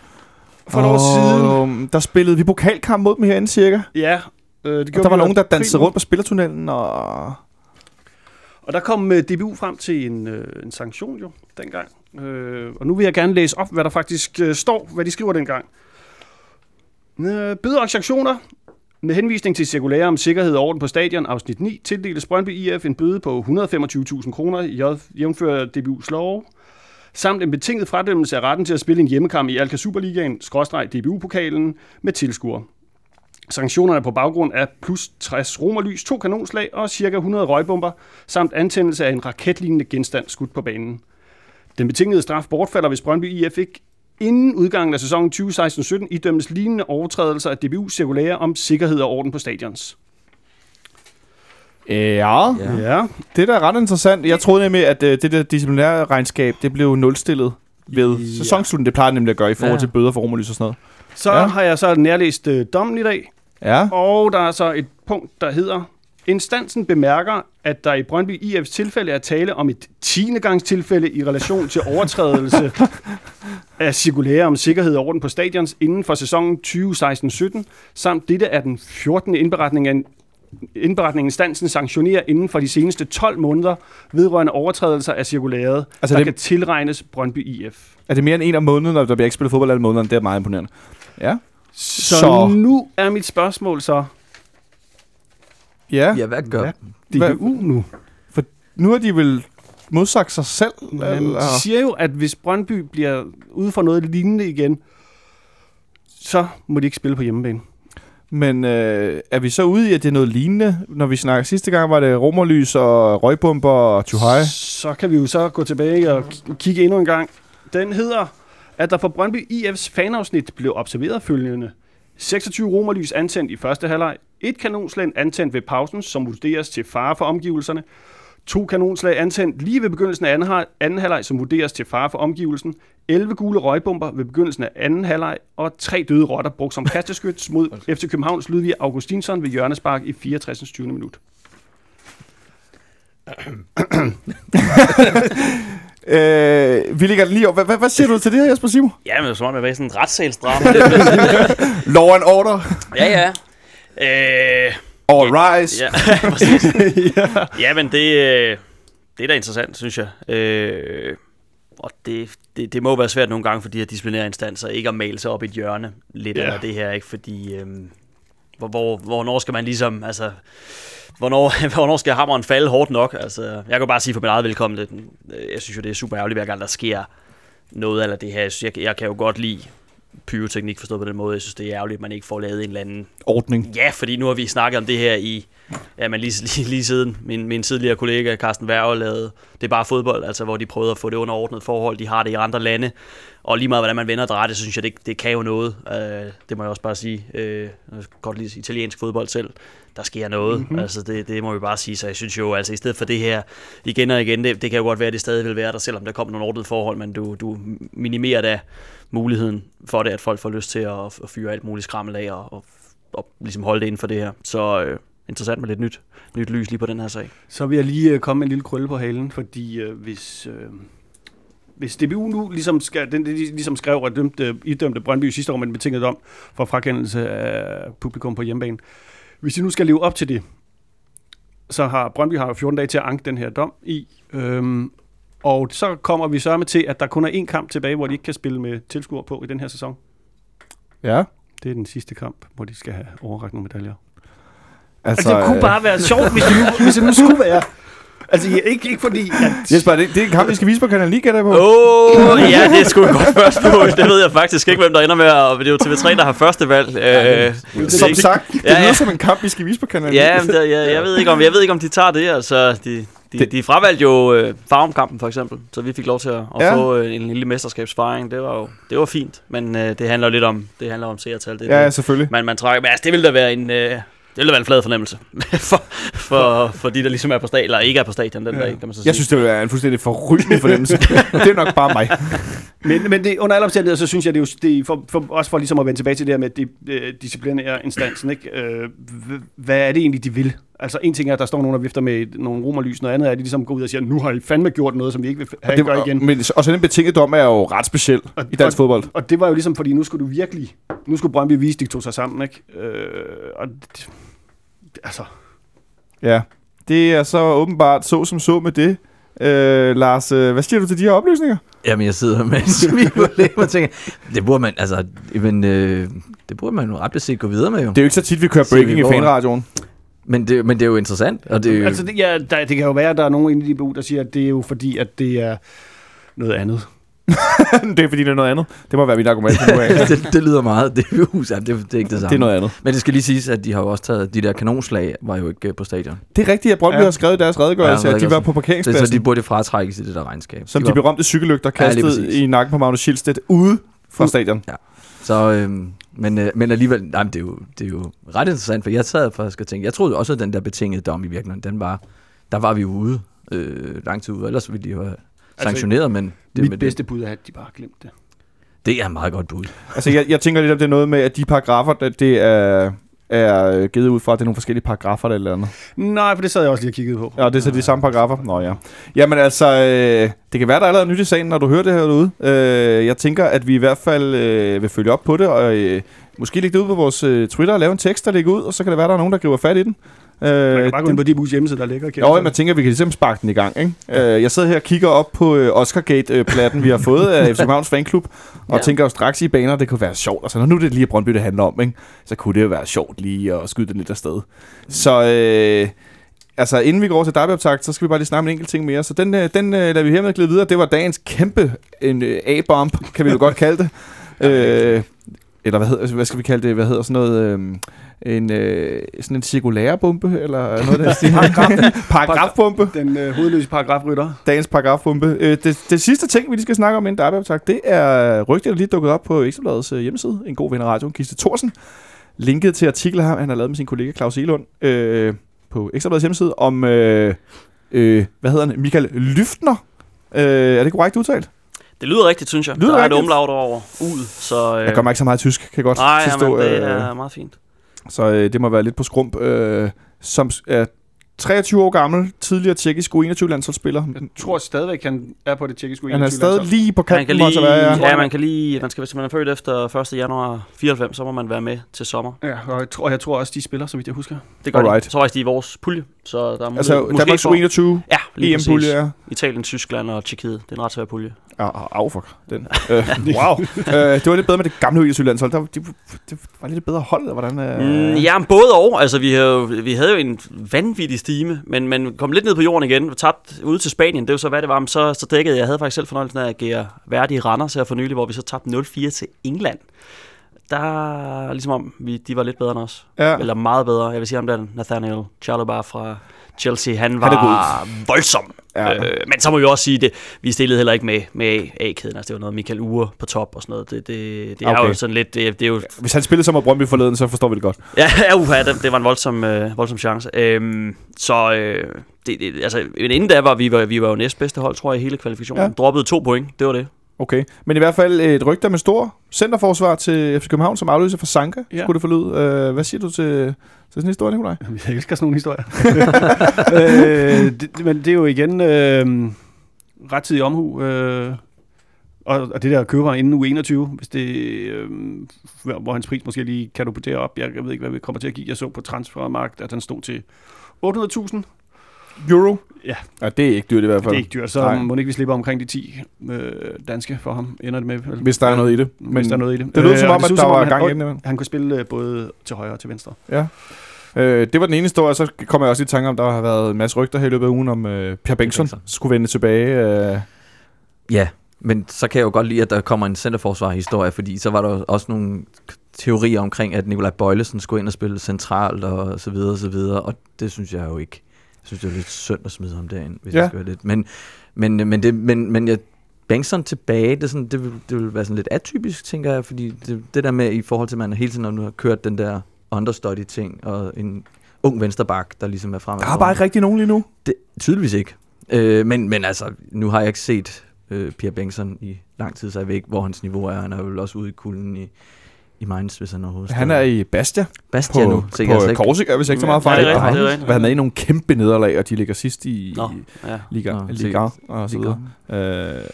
E: For et år siden.
B: Der spillede vi pokalkamp mod dem herinde cirka.
E: Ja, øh, det
B: Og der var nogen, der dansede rundt på spillertunnelen, og...
E: Og der kom øh, DBU frem til en, øh, en sanktion jo, dengang. Øh, og nu vil jeg gerne læse op, hvad der faktisk øh, står, hvad de skriver dengang. Øh, bøder og sanktioner. Med henvisning til cirkulære om sikkerhed og orden på stadion, afsnit 9, tildeles Brøndby IF en bøde på 125.000 kroner, jæv- jævnfører DBU's lov, samt en betinget fradømmelse af retten til at spille en hjemmekamp i Alka Superligaen, skråstreg DBU-pokalen, med tilskuer. Sanktionerne på baggrund af plus 60 romerlys, to kanonslag og ca. 100 røgbomber, samt antændelse af en raketlignende genstand skudt på banen. Den betingede straf bortfalder, hvis Brøndby IF ikke inden udgangen af sæsonen 2016-17 idømmes lignende overtrædelser af DBU cirkulære om sikkerhed og orden på stadions.
B: Ja,
C: Ja.
E: Ja.
B: det er da ret interessant. Jeg troede nemlig, at øh, det der disciplinære regnskab, det blev nulstillet ved
E: Ja.
B: sæsonslutningen. Det plejer det nemlig at gøre i forhold
C: Ja.
B: til bøder for romerlys og sådan noget.
E: Så
B: Ja.
E: har jeg så nærlæst øh, dommen i dag,
B: Ja,
E: og der er så et punkt, der hedder, instansen bemærker, at der i Brøndby IF's tilfælde er tale om et 10. gangs tilfælde i relation til overtrædelse [LAUGHS] af cirkulære om sikkerhed og orden på stadions inden for sæsonen 2016-17, samt dette er den 14. indberetning af en indberetningen instansen sanktionerer inden for de seneste 12 måneder vedrørende overtrædelser af cirkulæret,
B: Altså,
E: der
B: det-
E: kan tilregnes Brøndby IF.
B: er det mere end en om måneden, når der bliver ikke spillet fodbold alle månederne? Det er meget imponerende. Ja,
E: Så,
B: Så-
E: nu er mit spørgsmål så,
B: ja.
C: Ja, hvad gør
B: Hvad-
E: DBU nu?
B: Nu har de vel modsagt sig selv?
E: Men
B: eller?
E: de siger jo, at hvis Brøndby bliver ude for noget lignende igen, så må de ikke spille på hjemmebane.
B: Men øh, er vi så ude i, at det er noget lignende? Når vi snakker sidste gang, var det romerlys og røgbomber og tuhaj.
E: Så kan vi jo så gå tilbage og k- kigge endnu en gang. Den hedder, at der for Brøndby IF's fanafsnit blev observeret følgende. 26 romerlys antændt i første halvleg, et kanonslænd antændt ved pausen, som vurderes til fare for omgivelserne, to kanonslag antændt lige ved begyndelsen af anden, anden halvleg, som vurderes til fare for omgivelsen, 11 gule røgbomber ved begyndelsen af anden halvleg, og tre døde rotter brugt som kasteskyts [LAUGHS] mod FC Københavns Ludvig Augustinsson ved hjørnespark i 64. 20. minut. [COUGHS]
B: Øh, vi ligger lige over. Hvad, hvad, hvad siger du til det her, Jesper Siv?
D: Ja, men det er som om, jeg var i sådan en retssalsdrama. [LAUGHS] [LAUGHS]
B: Law and order.
D: ja, ja. Øh,
B: All rise. [LAUGHS]
D: ja, ja, men det, øh, det er da interessant, synes jeg. Øh, og det, det, det må være svært nogle gange for de her disciplinære instanser ikke at male sig op i et hjørne lidt yeah. af det her, ikke? Fordi, øh, hvor, hvor, hvornår skal man ligesom, altså, hvornår, [LAUGHS] hvornår skal hammeren falde hårdt nok? Altså, jeg kan bare sige for mit eget velkommen, jeg synes jo, det er super ærgerligt, hver gang der sker noget af det her. Jeg, jeg kan jo godt lide pyroteknik forstået på den måde. Jeg synes, det er ærgerligt, at man ikke får lavet en eller anden
B: Ordning.
D: Ja, fordi nu har vi snakket om det her i, ja, men lige, lige, lige siden min, min tidligere kollega Carsten Værger lavede Det er bare fodbold, altså hvor de prøvede at få det underordnet forhold. De har det i andre lande. Og lige meget hvordan man vender og drejer det, så synes jeg, det, det kan jo noget. Uh, det må jeg også bare sige. Kan godt lide italiensk fodbold selv. Der sker noget. Mm-hmm. Altså det, det må vi bare sige. Så jeg synes jo, altså i stedet for det her igen og igen, det, det kan jo godt være, at det stadig vil være der, selvom der kommer nogle ordnede forhold, men du, du minimerer da muligheden for det, at folk får lyst til at, at fyre alt muligt skrammel af og, og og ligesom holde det inden for det her. Så øh, interessant med lidt nyt, nyt lys lige på den her sag.
E: Så vil jeg lige øh, komme med en lille krølle på halen, fordi øh, hvis, øh, hvis DBU nu ligesom, skal, den, ligesom skrev og dømte, idømte Brøndby sidste år med en betinget dom for frakendelse af publikum på hjemmebane. Hvis de nu skal leve op til det, så har Brøndby har 14 dage til at anke den her dom i, øhm, og så kommer vi så med til, at der kun er én kamp tilbage, hvor de ikke kan spille med tilskuere på i den her sæson.
B: Ja.
E: Det er den sidste kamp, hvor de skal have overragt nogle medaljer.
B: Altså,
E: Altså, det kunne bare være sjovt, hvis det nu, [LAUGHS] hvis det nu skulle være. Altså, ikke, ikke fordi... At,
B: Jesper, det, det er en kamp, vi skal vise på Kanal 9, gætter jeg på.
D: Åh, oh, ja, det er sgu et godt spørgsmål. Det ved jeg faktisk ikke, hvem der ender med. Og det er jo TV3, der har første valg. Øh, det,
B: Som sagt, det
D: Ja, ja.
B: lyder som en kamp, vi skal vise på Kanal 9.
D: Ja, men der, jeg, jeg, ved ikke, om, jeg ved ikke, om de tager det. Altså, de, de,
B: Det-
D: de fravalgte jo øh, farmkampen, for eksempel. Så vi fik lov til at, at
B: Ja.
D: ja. få øh, en lille mesterskabsfaring. Det var jo det var fint. Men øh, det handler lidt om, det handler om seertal. Det,
B: Ja,
D: det.
B: selvfølgelig.
D: Man, man trækker, men altså, det ville da være en... Øh, det ville da være en flad fornemmelse [LAUGHS] for, for, for de, der ligesom er på stadion, eller ikke er på stadion den
E: Ja.
D: dag, kan man så sige.
B: Jeg synes, det vil være en fuldstændig forrygende fornemmelse. [LAUGHS] det er nok bare mig. [LAUGHS]
E: men, men det, under alle omstændigheder, så synes jeg, det er jo det er for, for, også for ligesom at vende tilbage til det her med di, øh, disciplinære instansen. Ikke? Øh, hvad er det egentlig, de vil? Altså en ting er, at der står nogen, der vifter med nogle romerlys, noget andet er, at de ligesom går ud og siger, nu har I fandme gjort noget, som vi ikke vil have,
B: Det,
E: gør igen.
B: men, og så den betingede dom er jo ret speciel i dansk fodbold.
E: Og det var jo ligesom, fordi nu skulle du virkelig, nu skulle Brøndby vise, at de tog sig sammen, ikke? Øh, og det, altså,
B: Ja. Det er så åbenbart så som så med det. Øh, Lars, øh, hvad siger du til de her oplysninger?
C: Jamen, jeg sidder med en smil på læben og tænker, det burde man, altså, men, øh, det burde man jo ret beset gå videre med jo.
B: Det er jo ikke så tit, vi kører
C: Siger vi
B: breaking i
C: hvor?
B: fanradioen.
C: Men det, men det er jo interessant, og det er jo,
E: altså det, ja, der, det kan jo være, at der er nogen inde i DBU, der siger, at det er jo fordi, at det er noget andet. [LAUGHS]
B: det er fordi, det er noget andet. Det må være mit argument for nu af.
C: det, det lyder meget, det, er ja, det, det er ikke det samme.
B: Det er noget andet.
C: Men det skal lige siges, at de har jo også taget, de der kanonslag var jo ikke øh, på stadion.
B: Det er rigtigt, at Brøndby
E: Ja.
B: ja. har skrevet i deres redegørelse,
C: Ja,
B: at de var på
C: Så, så
B: parkeringspladsen,
C: de burde fratrækkes i det der regnskab.
B: som
C: de
B: de berømte cykellygter
C: Ja,
B: kastede
C: præcis.
B: i nakken på Magnus Schildstedt ude fra
E: Mm.
B: stadion.
C: Så, øhm, men, øh, men alligevel, nej, men det, er jo, det er jo ret interessant, for jeg sad faktisk og tænkte, jeg troede også, at den der betingede dom i virkeligheden, den var, der var vi ude, øh, lang tid ude, ellers ville de jo have sanktioneret, men det,
E: Mit
C: men
E: bedste bud er, at de bare har glemt det.
C: det, det er et meget godt bud.
B: Altså, jeg, jeg tænker lidt, om det er noget med, at de paragrafer, at det er, er givet ud fra, at det er nogle forskellige paragrafer eller eller andet.
E: Nej, for det sad jeg også lige og kiggede på.
B: Ja, det er så de samme paragrafer? Nå ja. Jamen altså, øh, det kan være, der er allerede nyt i sagen, når du hører det her derude. Øh, jeg tænker, at vi i hvert fald øh, vil følge op på det, og øh, måske lægge det ud på vores øh, Twitter og lave en tekst, der ligger ud, og så kan det være, der er nogen, der griber fat i den. Øh,
E: Man kan bare gå ind på DBU's hjemmeside, der ligger.
B: Jo, man tænker, at vi kan ligesom sparke den i gang. Ikke? Øh, jeg sidder her og kigger op på øh, Oscargate-platten, vi har fået af FC Københavns fanklub, og
C: Ja.
B: tænker jo straks i baner, det kunne være sjovt. Altså, når nu er det lige Brøndby, det handler om, ikke? så kunne det jo være sjovt lige at skyde den lidt afsted. Så øh, altså, inden vi går over til derbyoptakt, så skal vi bare lige snakke om en enkelt ting mere. Så den, øh, den øh, lader vi hermed glide videre. Det var dagens kæmpe en, øh, A-bomb, kan vi jo godt kalde det. [LAUGHS] Øh, eller hvad, hedder, hvad skal vi kalde det? Hvad hedder sådan noget? Øh, en, øh, sådan en cirkulærbombe, eller noget af den stil. [LAUGHS] Paragrafbombe.
E: Den øh, hovedløse paragrafrytter.
B: Dagens paragrafbombe. Øh, det, det sidste ting, vi lige skal snakke om inden derbyoptag, det er rygtet, der lige dukket op på Ekstrabladets øh, hjemmeside. En god ven af radioen, Kiste Thorsen. Linket til artikler, her, han har lavet med sin kollega Claus Elund øh, på Ekstrabladets hjemmeside om, øh, øh, hvad hedder han, Michael Lyftner. Øh, er det korrekt udtalt?
D: Det lyder rigtigt, synes jeg.
B: Lyder
D: der er et
B: rigtigt.
D: umlaut over ud, så... Øh,
B: Jeg mig ikke så meget tysk, kan jeg godt
D: nej,
B: forstå.
D: jamen, det
B: øh,
D: er meget fint.
B: Så øh, det må være lidt på skrump. Øh, som er 23 år gammel, tidligere tjekkisk U21-landsholdsspiller.
E: Jeg tror stadigvæk, han er på det tjekkiske
B: Han er stadig lige på
D: Man
B: kanten,
D: kan
B: må altså
D: lige,
B: være. Ja.
D: ja, man kan lige, man skal, hvis man er født efter 1. januar 94, så må man være med til sommer.
E: Ja, og jeg tror, jeg tror også, de spiller, så vidt jeg husker.
D: Det gør
B: Alright.
D: de. Så faktisk de er i vores pulje, så der er mulighed,
B: Altså,
D: måske
B: Danmarks
D: for-
B: U21
D: Ja, lige
B: EM-pulje,
D: præcis.
B: ja.
D: Italien, Tyskland og Tjekkiet. Det er en ret svær pulje.
B: Ja, au, fuck. Den. øh, wow. øh, det var lidt bedre med det gamle U21-landshold. Der, det, det var lidt bedre hold, hvordan? Øh...
D: Mm, ja, men både og. Altså, vi havde, vi havde jo en vanvittig stime, men man kom lidt ned på jorden igen. Tabt ude til Spanien. Det var så, hvad det var. Men så, så dækkede jeg. Jeg havde faktisk selv fornøjelsen af at agere værdig i Randers her for nylig, hvor vi så tabte 0-4 til England. Der ligesom om, vi, de var lidt bedre end os.
B: Ja.
D: Eller meget bedre. Jeg vil sige om den Nathaniel Chalobah fra Chelsea. Han
B: Han er
D: var voldsom.
B: Ja.
D: Øh, men så må vi også sige, det, vi stillede heller ikke med, med A-kæden. Altså, det var noget Michael Ure på top og sådan noget. Det, det, det er
B: Okay.
D: jo sådan lidt... Det, det er jo
B: Hvis han spillede som Brøndby forleden, så forstår vi det godt.
D: Ja, uha, det, det var en voldsom, øh, voldsom chance. Øhm, så øh, det, det, altså, men inden da var vi, var, vi var jo næstbedste hold, tror jeg, i hele kvalifikationen.
B: Ja.
D: Droppede to point, det var det.
B: Okay. Men i hvert fald et rygte med stor centerforsvar til FC København, som afløser for Sanka,
E: Ja.
B: skulle det forlyde. Øh, hvad siger du til, til sådan en historie, Nikolaj?
E: Jeg elsker sådan nogle historier. [LAUGHS] øh, det, men det er jo igen øh, rettidig omhu. Øh, og, og det der køber inden u 21, hvis det, øh, hvor hans pris måske lige kan du putere op. Jeg, jeg ved ikke, hvad vi kommer til at give. Jeg så på transfermarkt, at han stod til 800.000.
B: Euro? Ja, det er ikke dyrt i hvert
E: Det
B: fald.
E: er ikke dyrt, så
B: Nej.
E: må ikke vi slipper omkring de 10 øh, danske for ham, ender det med. vel?
B: Hvis der er noget i det. Men
E: Hvis der er noget i det.
B: det lød
E: Øh,
B: som om, at der var
E: han-
B: gang
E: og
B: i den.
E: Han kunne spille øh, både til højre og til venstre.
B: Ja. Øh, det var den ene historie, så kommer jeg også i tanke om, der har været en masse rygter her i løbet af ugen om øh, Per Bengtsson skulle vende tilbage. Øh,
C: Ja, men så kan jeg jo godt lide, at der kommer en centerforsvar-historie, fordi så var der også nogle teorier omkring, at Nikolaj Bøjlesen skulle ind og spille centralt og så videre og så videre, og det synes jeg jo ikke. Jeg synes, det er lidt synd at smide ham derind, hvis
B: Ja.
C: jeg skal lidt. Men, men, men, det, men, men jeg, Bengtsson tilbage, det, er sådan, det, vil, det vil være sådan lidt atypisk, tænker jeg, fordi det, det der med i forhold til, at man hele tiden nu har kørt den der understudy-ting, og en ung vensterbak, der ligesom er fremme.
B: der er bare ikke rigtig nogen lige nu.
C: Det, tydeligvis ikke. Øh, men, men altså, nu har jeg ikke set øh, Pierre Bengtsson i lang tid, så jeg ved ikke, hvor hans niveau er. Han er vel også ude i kulden i, i Mainz, hvis han overhovedet
B: Han er i Bastia
C: Bastia
B: på,
C: nu,
B: på
C: sikkert ikke.
B: Korsika, hvis jeg ikke så meget
D: Ja,
B: fejl.
D: det er rigtigt,
B: han
D: det er rigtigt.
B: været med i nogle kæmpe nederlag, og de ligger sidst i
D: Nå, ja.
B: Liga,
C: Nå,
B: Liga og så videre. Øh,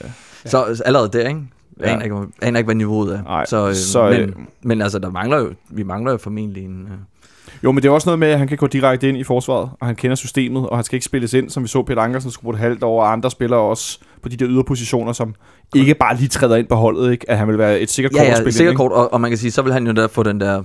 C: Så så allerede der, ikke? Jeg
B: Ja.
C: aner ikke, aner ikke, hvad niveauet er.
B: Nej,
C: så, øh,
B: så, øh,
C: men, men altså, der mangler jo, vi mangler jo formentlig en...
B: Jo, men det er også noget med, at han kan gå direkte ind i forsvaret, og han kender systemet, og han skal ikke spilles ind, som vi så Peter Ankersen skulle bruge et halvt år, og andre spillere også på de der yderpositioner, som ikke bare lige træder ind på holdet, ikke? at han vil være et sikkert kort
C: ja,
B: at
C: ja, sikkert kort, og, og man kan sige, så vil han jo der få den der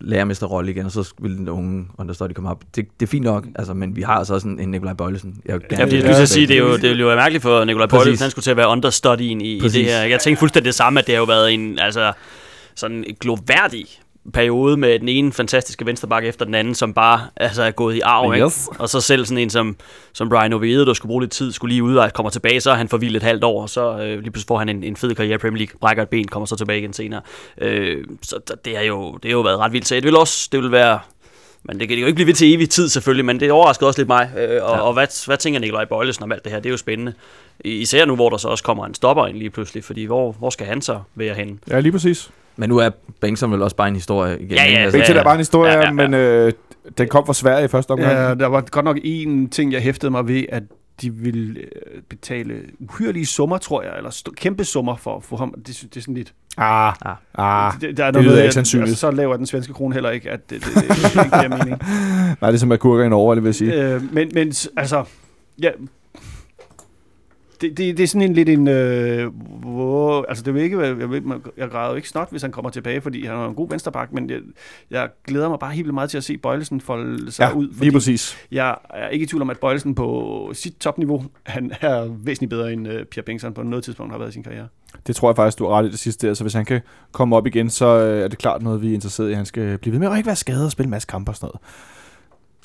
C: lærermesterrolle igen, og så vil den unge understøtte komme op. Det, det er fint nok, altså, men vi har altså også en, en Nikolaj Bøjlesen. Jeg
D: Ja, fordi jeg at sige, det, er jo, det ville jo være mærkeligt for Nikolaj. Poulsen, han skulle til at være understudyen i, i det her. Jeg tænkte fuldstændig det samme, at det har jo været en altså, sådan en gloværdig periode med den ene fantastiske venstreback efter den anden, som bare altså, er gået i arv. Ikke?
B: Yes.
D: Og så selv sådan en som, som Brian Oviedo, der skulle bruge lidt tid, skulle lige ud og kommer tilbage, så er han forvildet et halvt år, og så øh, lige pludselig får han en, en fed karriere i Premier League, brækker et ben, kommer så tilbage igen senere. Øh, så det, er jo, det har jo været ret vildt. Så det vil også, det vil være men det kan jo ikke blive ved til evig tid selvfølgelig, men det overraskede også lidt mig. Øh, og, ja. Og hvad, hvad tænker Nikolaj Bøjlesen om alt det her? Det er jo spændende. I- Især nu, hvor der så også kommer en stopper ind lige pludselig, fordi hvor, hvor skal han så være henne?
B: Ja, lige præcis.
C: Men nu er Bengtsson vel også bare en historie igen.
D: Ja, ja,
C: ikke?
B: Altså, det er bare en historie,
D: Ja,
B: ja,
D: ja,
B: men øh, den kom fra Sverige i første omgang.
E: Ja, der var godt nok en ting, jeg hæftede mig ved, at de ville øh, betale uhyrelige summer, tror jeg, eller st- kæmpe summer for at få ham. Det, det er sådan lidt...
B: Ah,
C: Ah.
B: ah.
E: det, der er
B: det lyder ikke sandsynligt.
E: Altså, så laver den svenske krone heller ikke, at det, det, det, det ikke giver mening. [LAUGHS]
B: Nej, det er som at kurker i Norge, det vil jeg sige.
E: Øh, men, men altså, ja, det, det, det er sådan en lidt en, øh, hvor, altså det vil ikke, være- jeg, man- jeg græder jo ikke snot, hvis han kommer tilbage, fordi han er en god venstreback, men jeg, jeg glæder mig bare helt vildt meget til at se Bøjlesen folde sig
B: Ja,
E: ud,
B: lige præcis.
E: jeg er ikke i tvivl om, at Bøjlesen på sit topniveau, han er væsentligt bedre end øh, Pierre Bengtsson på noget tidspunkt har været i sin karriere.
B: Det tror jeg faktisk, du har ret i det sidste. Altså, hvis han kan komme op igen, så øh, er det klart noget, vi er interesseret i. Han skal blive ved med at ikke være skadet og spille en masse kampe og sådan noget.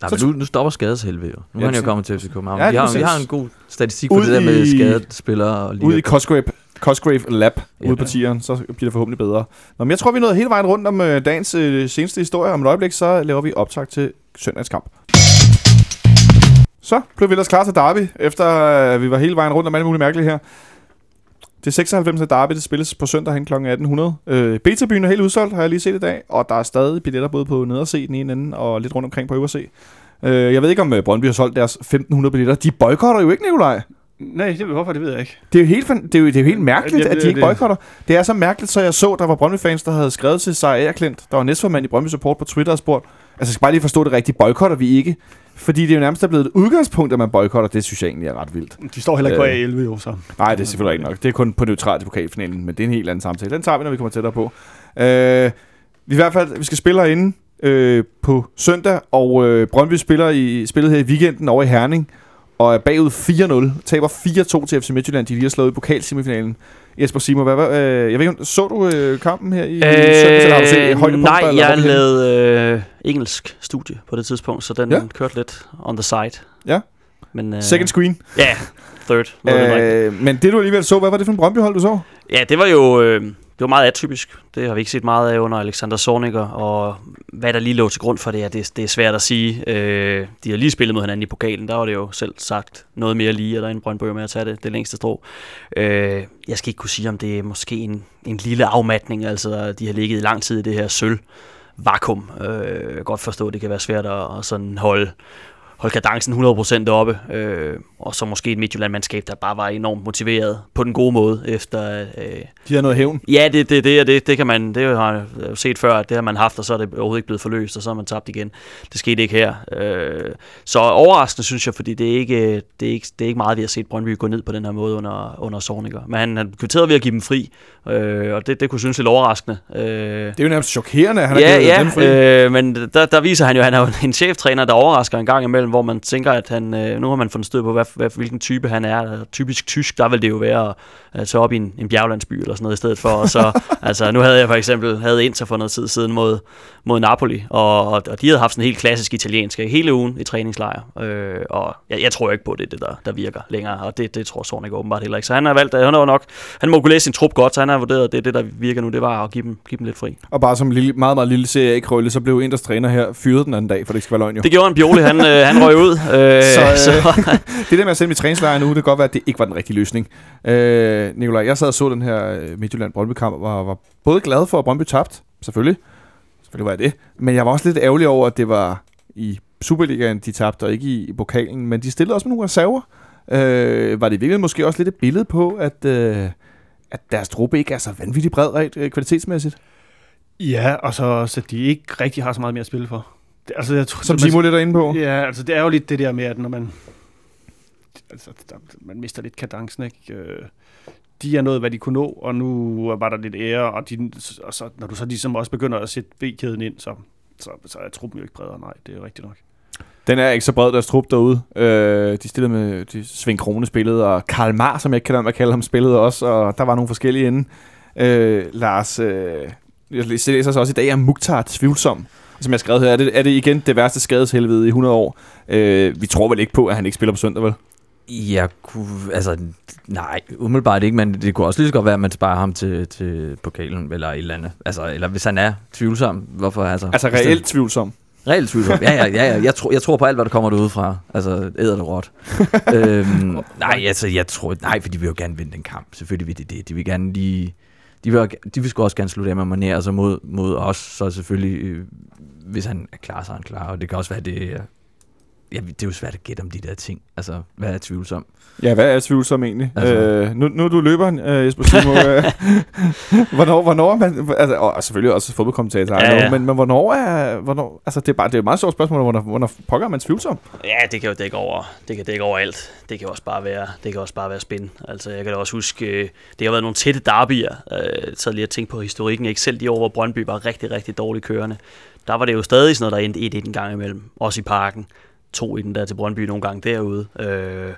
C: Nej,
B: Så
C: men nu, nu stopper skadeshelvede jo. Nu
B: Ja,
C: han jo kommet til FC København.
B: Ja,
C: vi, har, vi har en god statistik på
B: Ud
C: det der med skadede spillere. Og
B: Ude i Cosgrave, Cosgrave Lab,
C: Ja.
B: ude på tieren, så bliver det forhåbentlig bedre. Nå, men jeg tror, vi nået hele vejen rundt om øh, dagens øh, seneste historie. Om et øjeblik, så laver vi optag til søndagens kamp. Så blev vi ellers klar til derby, efter øh, vi var hele vejen rundt om alt muligt mærkeligt her. Det 96. derby, det spilles på søndag hen kl. 1800. Øh, B-tribunen er helt udsolgt, har jeg lige set i dag, og der er stadig billetter både på neder C, den ene ende, og lidt rundt omkring på øver C. Øh, jeg ved ikke, om øh, Brøndby har solgt deres 1500 billetter. De boykotter jo ikke, Nikolaj.
E: Nej, det, hvorfor, det ved jeg ikke.
B: Det er jo helt, det er jo, det er jo helt mærkeligt,
E: Ja, det-
B: at de ikke boykotter. Det er så mærkeligt, så jeg så, der var Brøndby-fans, der havde skrevet til sig Erklint, der var næstformand i Brøndby Support på Twitter og spurgt, altså jeg skal bare lige forstå det rigtigt, boykotter vi ikke? Fordi det er jo nærmest er blevet et udgangspunkt, at man boykotter. Det synes jeg egentlig er ret vildt.
E: De står heller ikke på
B: Øh.
E: A11 jo, så.
B: Nej, det er selvfølgelig ikke nok. Det er kun på neutralt i pokalfinalen, men det er en helt anden samtale. Den tager vi, når vi kommer tættere på. Øh, vi, i hvert fald, vi skal spille herinde øh, på søndag, og øh, Brøndby spiller i spillet her i weekenden over i Herning, og er bagud 4-0. Taber 4-2 til FC Midtjylland. De lige har slået i pokalsemifinalen. Jesper Simon, hvad, hvad, øh, jeg ved ikke, så du øh, kampen her i øh, søndags, eller har du set højdepunkter?
D: nej,
B: eller
D: jeg lavede øh, engelsk studie på det tidspunkt, så den
B: Ja.
D: kørte lidt on the side.
B: Ja.
D: Men, øh,
B: Second screen.
D: Ja, third. det.
B: Øh, men det du alligevel så, hvad var det for en Brøndby-hold, du så?
D: Ja, det var jo øh, det var meget atypisk. Det har vi ikke set meget af under Alexander Zorniger, og hvad der lige lå til grund for det, er, det, det er svært at sige. Øh, de har lige spillet mod hinanden i pokalen, der var det jo selv sagt noget mere lige, og der er en Brøndby med at tage det, det længste strå. Øh, jeg skal ikke kunne sige, om det er måske en, en lille afmatning, altså de har ligget i lang tid i det her sølv vakuum. Øh, jeg kan godt forstå, at det kan være svært at, at sådan holde, holde kadencen 100% oppe, øh, og så måske et Midtjylland-mandskab, der bare var enormt motiveret på den gode måde efter... Øh,
B: De har noget hævn.
D: Ja, det, det, det, det, det kan man, det har jeg jo set før, at det har man haft, og så er det overhovedet ikke blevet forløst, og så har man tabt igen. Det skete ikke her. Øh, så overraskende synes jeg, fordi det er, ikke, det, er ikke, det er ikke meget, vi har set Brøndby gå ned på den her måde under, under Sorniger. Men han, han kvitterede ved at give dem fri, øh, og det, det kunne synes lidt overraskende. Øh,
B: Det er jo nærmest chokerende, at han har
D: ja,
B: givet dem fri.
D: ja, øh, men der, der viser han jo, at han er en cheftræner, der overrasker en gang imellem, hvor man tænker, at han, øh, nu har man fundet stød på, hvad, hvad, hvilken type han er. Typisk tysk, der vil det jo være tage op i en, en bjerglandsby eller sådan noget i stedet for. Og så, [LAUGHS] altså, nu havde jeg for eksempel havde Inter for noget tid siden mod, mod Napoli, og, og, de havde haft sådan en helt klassisk italiensk hele ugen i træningslejr. Øh, og jeg, jeg tror ikke på, det er det, der, der virker længere, og det, det tror Sornik åbenbart heller ikke. Så han har valgt, han har nok, han må kunne læse sin trup godt, så han har vurderet, at det det, der virker nu, det var at give dem, give dem lidt fri.
B: Og bare som lille, meget, meget lille serie i så blev Inders træner her fyret den anden dag, for det ikke skal være løgn jo.
D: Det gjorde han, Bioli, han, øh, han røg ud. Øh, [LAUGHS] [LAUGHS]
B: Så, øh,
D: så,
B: Det der med at sende mit træningslejr nu, det kan godt være, at det ikke var den rigtige løsning. Øh, Nikolaj, jeg sad og så den her øh, Midtjylland-Brøndby-kamp, og var, var både glad for, at Brøndby tabt, selvfølgelig. Selvfølgelig var jeg det. Men jeg var også lidt ærgerlig over, at det var i Superligaen, de tabte, og ikke i, i pokalen. Men de stillede også med nogle reserver. Øh, var det virkelig måske også lidt et billede på, at, øh, at deres truppe ikke er så vanvittigt bred rent øh, kvalitetsmæssigt?
E: Ja, og så at de ikke rigtig har så meget mere at spille for. Det, altså, jeg tror,
B: Som Timo lidt er inde på.
E: Ja, altså det er jo lidt det der med, at når man... Altså, der, man mister lidt kadencen, ikke? Øh, De er noget, hvad de kunne nå, og nu var der lidt ære, og, de, og så, når du så ligesom også begynder at sætte B-kæden ind, så, så, så er truppen jo ikke bredere. Nej, det er rigtigt nok.
B: Den er ikke så bred, deres trup derude. Øh, de stillede med de Svend Krone spillede, og Karl Mar, som jeg ikke kan lade mig kalde ham, spillede også, og der var nogle forskellige inden. Øh, Lars, øh, jeg læser så også i dag, at Mukhtar tvivlsom. Som jeg skrev her, er det, er det igen det værste skadeshelvede i 100 år. Øh, vi tror vel ikke på, at han ikke spiller på søndag, vel?
C: Jeg kunne, altså, nej, umiddelbart ikke, men det kunne også lige så godt være, at man sparer ham til, til pokalen, eller et eller andet. Altså, eller hvis han er tvivlsom, hvorfor altså...
B: Altså reelt tvivlsom.
C: Reelt tvivlsom. Ja, ja, ja, ja. Jeg, tror, jeg tror på alt, hvad der kommer derude fra. Altså, æder det råt. [LAUGHS] øhm, nej, altså, jeg tror... Nej, for de vil jo gerne vinde den kamp. Selvfølgelig vil de det. De vil gerne lige... De vil, de vil sgu også gerne slutte af med Mané, altså mod, mod os, så selvfølgelig, øh, hvis han er klar, så er han klar. Og det kan også være, det. Ja, det er jo svært at gætte om de der ting. Altså, hvad er tvivlsom?
B: Ja, hvad er tvivlsom egentlig? Altså.
C: Altså-
B: Øh, nu, nu er du løberen, øh, Jesper Simo. øh, [LAUGHS] hvornår, hvornår man... Altså, og selvfølgelig også fodboldkommentator,
D: Ja,
B: ja, ja. Men, men hvornår er... Hvornår, altså, det er, bare, det er et meget stort spørgsmål, hvornår, hvornår pokker er man tvivlsom?
D: Ja, det kan jo dække over, det kan dække over alt. Det kan også bare være, det kan også bare være spin. Altså, jeg kan da også huske, øh, det har været nogle tætte derbyer. Øh, så lige at tænke på historikken, ikke selv de år, hvor Brøndby var rigtig, rigtig dårligt kørende. Der var det jo stadig sådan noget, der endte 1-1 en gang imellem. Også i parken. To i den der til Brøndby nogle gange derude. Øh,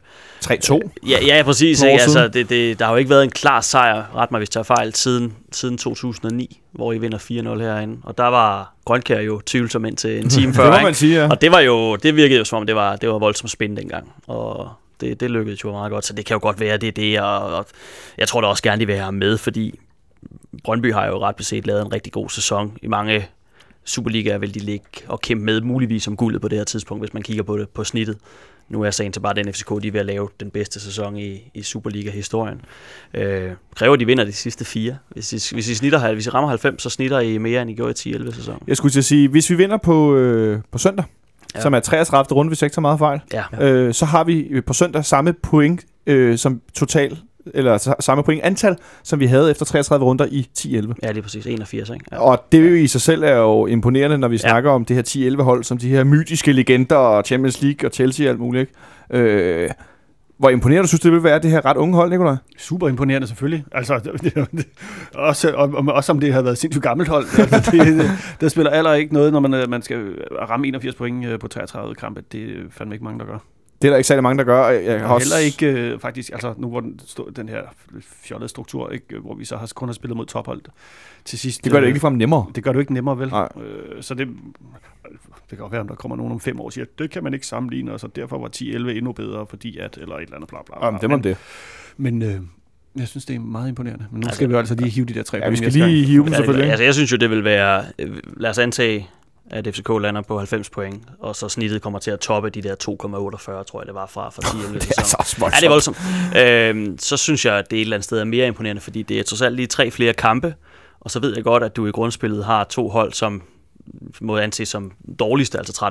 B: 3-2.
D: Ja, ja præcis. Ikke? Altså, det, det, der har jo ikke været en klar sejr, ret mig hvis jeg tager fejl, siden, siden 2009, hvor I vinder 4-0 herinde. Og der var Grønkær jo tvivlsom ind til en time [LAUGHS] før.
B: det må man sige, ja.
D: Og det var jo, det virkede jo som om, det var, det var voldsomt spændende dengang. Og det, det lykkedes jo meget godt, så det kan jo godt være, det er det. Og, og jeg tror da også gerne, de vil have ham med, fordi Brøndby har jo ret beset lavet en rigtig god sæson. I mange Superligaer vil de ligge og kæmpe med, muligvis om guldet på det her tidspunkt, hvis man kigger på det på snittet. Nu er sagen til bare den FCK, de er ved at lave den bedste sæson i, i Superliga-historien. Øh, kræver, de vinder de sidste fire. Hvis I, hvis I, snitter, hvis I rammer 90, så snitter I mere, end I gjorde i 10-11 sæson.
B: Jeg skulle til at sige, hvis vi vinder på, øh, på søndag, ja. Som er 33. runde, hvis jeg ikke tager meget fejl,
D: Ja.
B: øh, så har vi på søndag samme point øh, som total, eller sa- samme point antal, som vi havde efter 33 runder i 10-11.
D: Ja, det er præcis 81, ikke? Ja.
B: Og det jo i sig selv er jo imponerende, når vi
D: Ja.
B: snakker om det her 10-11 hold, som de her mytiske legender og Champions League og Chelsea og alt muligt. Ikke? Øh, hvor imponerende du synes, det vil være, det her ret unge hold, Nicolaj?
E: Super imponerende selvfølgelig. Altså, det, [LAUGHS] det, også, om, også om det har været sindssygt gammelt hold. [LAUGHS] Altså, det, det, der spiller aller ikke noget, når man, øh, man skal ramme 81 point øh, på 33 kampe. Det er fandme ikke mange, der gør.
B: Det er der ikke særlig mange, der gør. og Jeg har
E: Og
B: også...
E: heller ikke øh, faktisk, altså nu hvor den, stå, den her fjollede struktur, ikke, øh, hvor vi så har, kun har spillet mod tophold til sidst.
B: Det gør det
E: øh,
B: ikke ligefrem nemmere.
E: Det gør det ikke nemmere, vel?
B: Nej.
E: Øh, så det, det kan godt være, om der kommer nogen om fem år og siger, det kan man ikke sammenligne, og så derfor var 10-11 endnu bedre, fordi at, eller et eller andet bla bla. bla.
B: Om det om det.
E: Men øh, jeg synes, det er meget imponerende. Men nu
D: Altså,
E: skal vi jo altså lige hive de der tre
B: Ja, vi skal lige hive dem
D: Ja,
B: selvfølgelig.
D: altså, jeg synes jo, det vil være... øh, Lad os antage, at FCK lander på 90 point, og så snittet kommer til at toppe de der 2,48, tror jeg, det var fra, fra 10 11 [LAUGHS]
B: Det er så også
D: Ja, det er voldsomt. Øhm, så synes jeg, at det et eller andet sted er mere imponerende, fordi det er trods alt lige tre flere kampe, og så ved jeg godt, at du i grundspillet har to hold, som må anses som dårligste, altså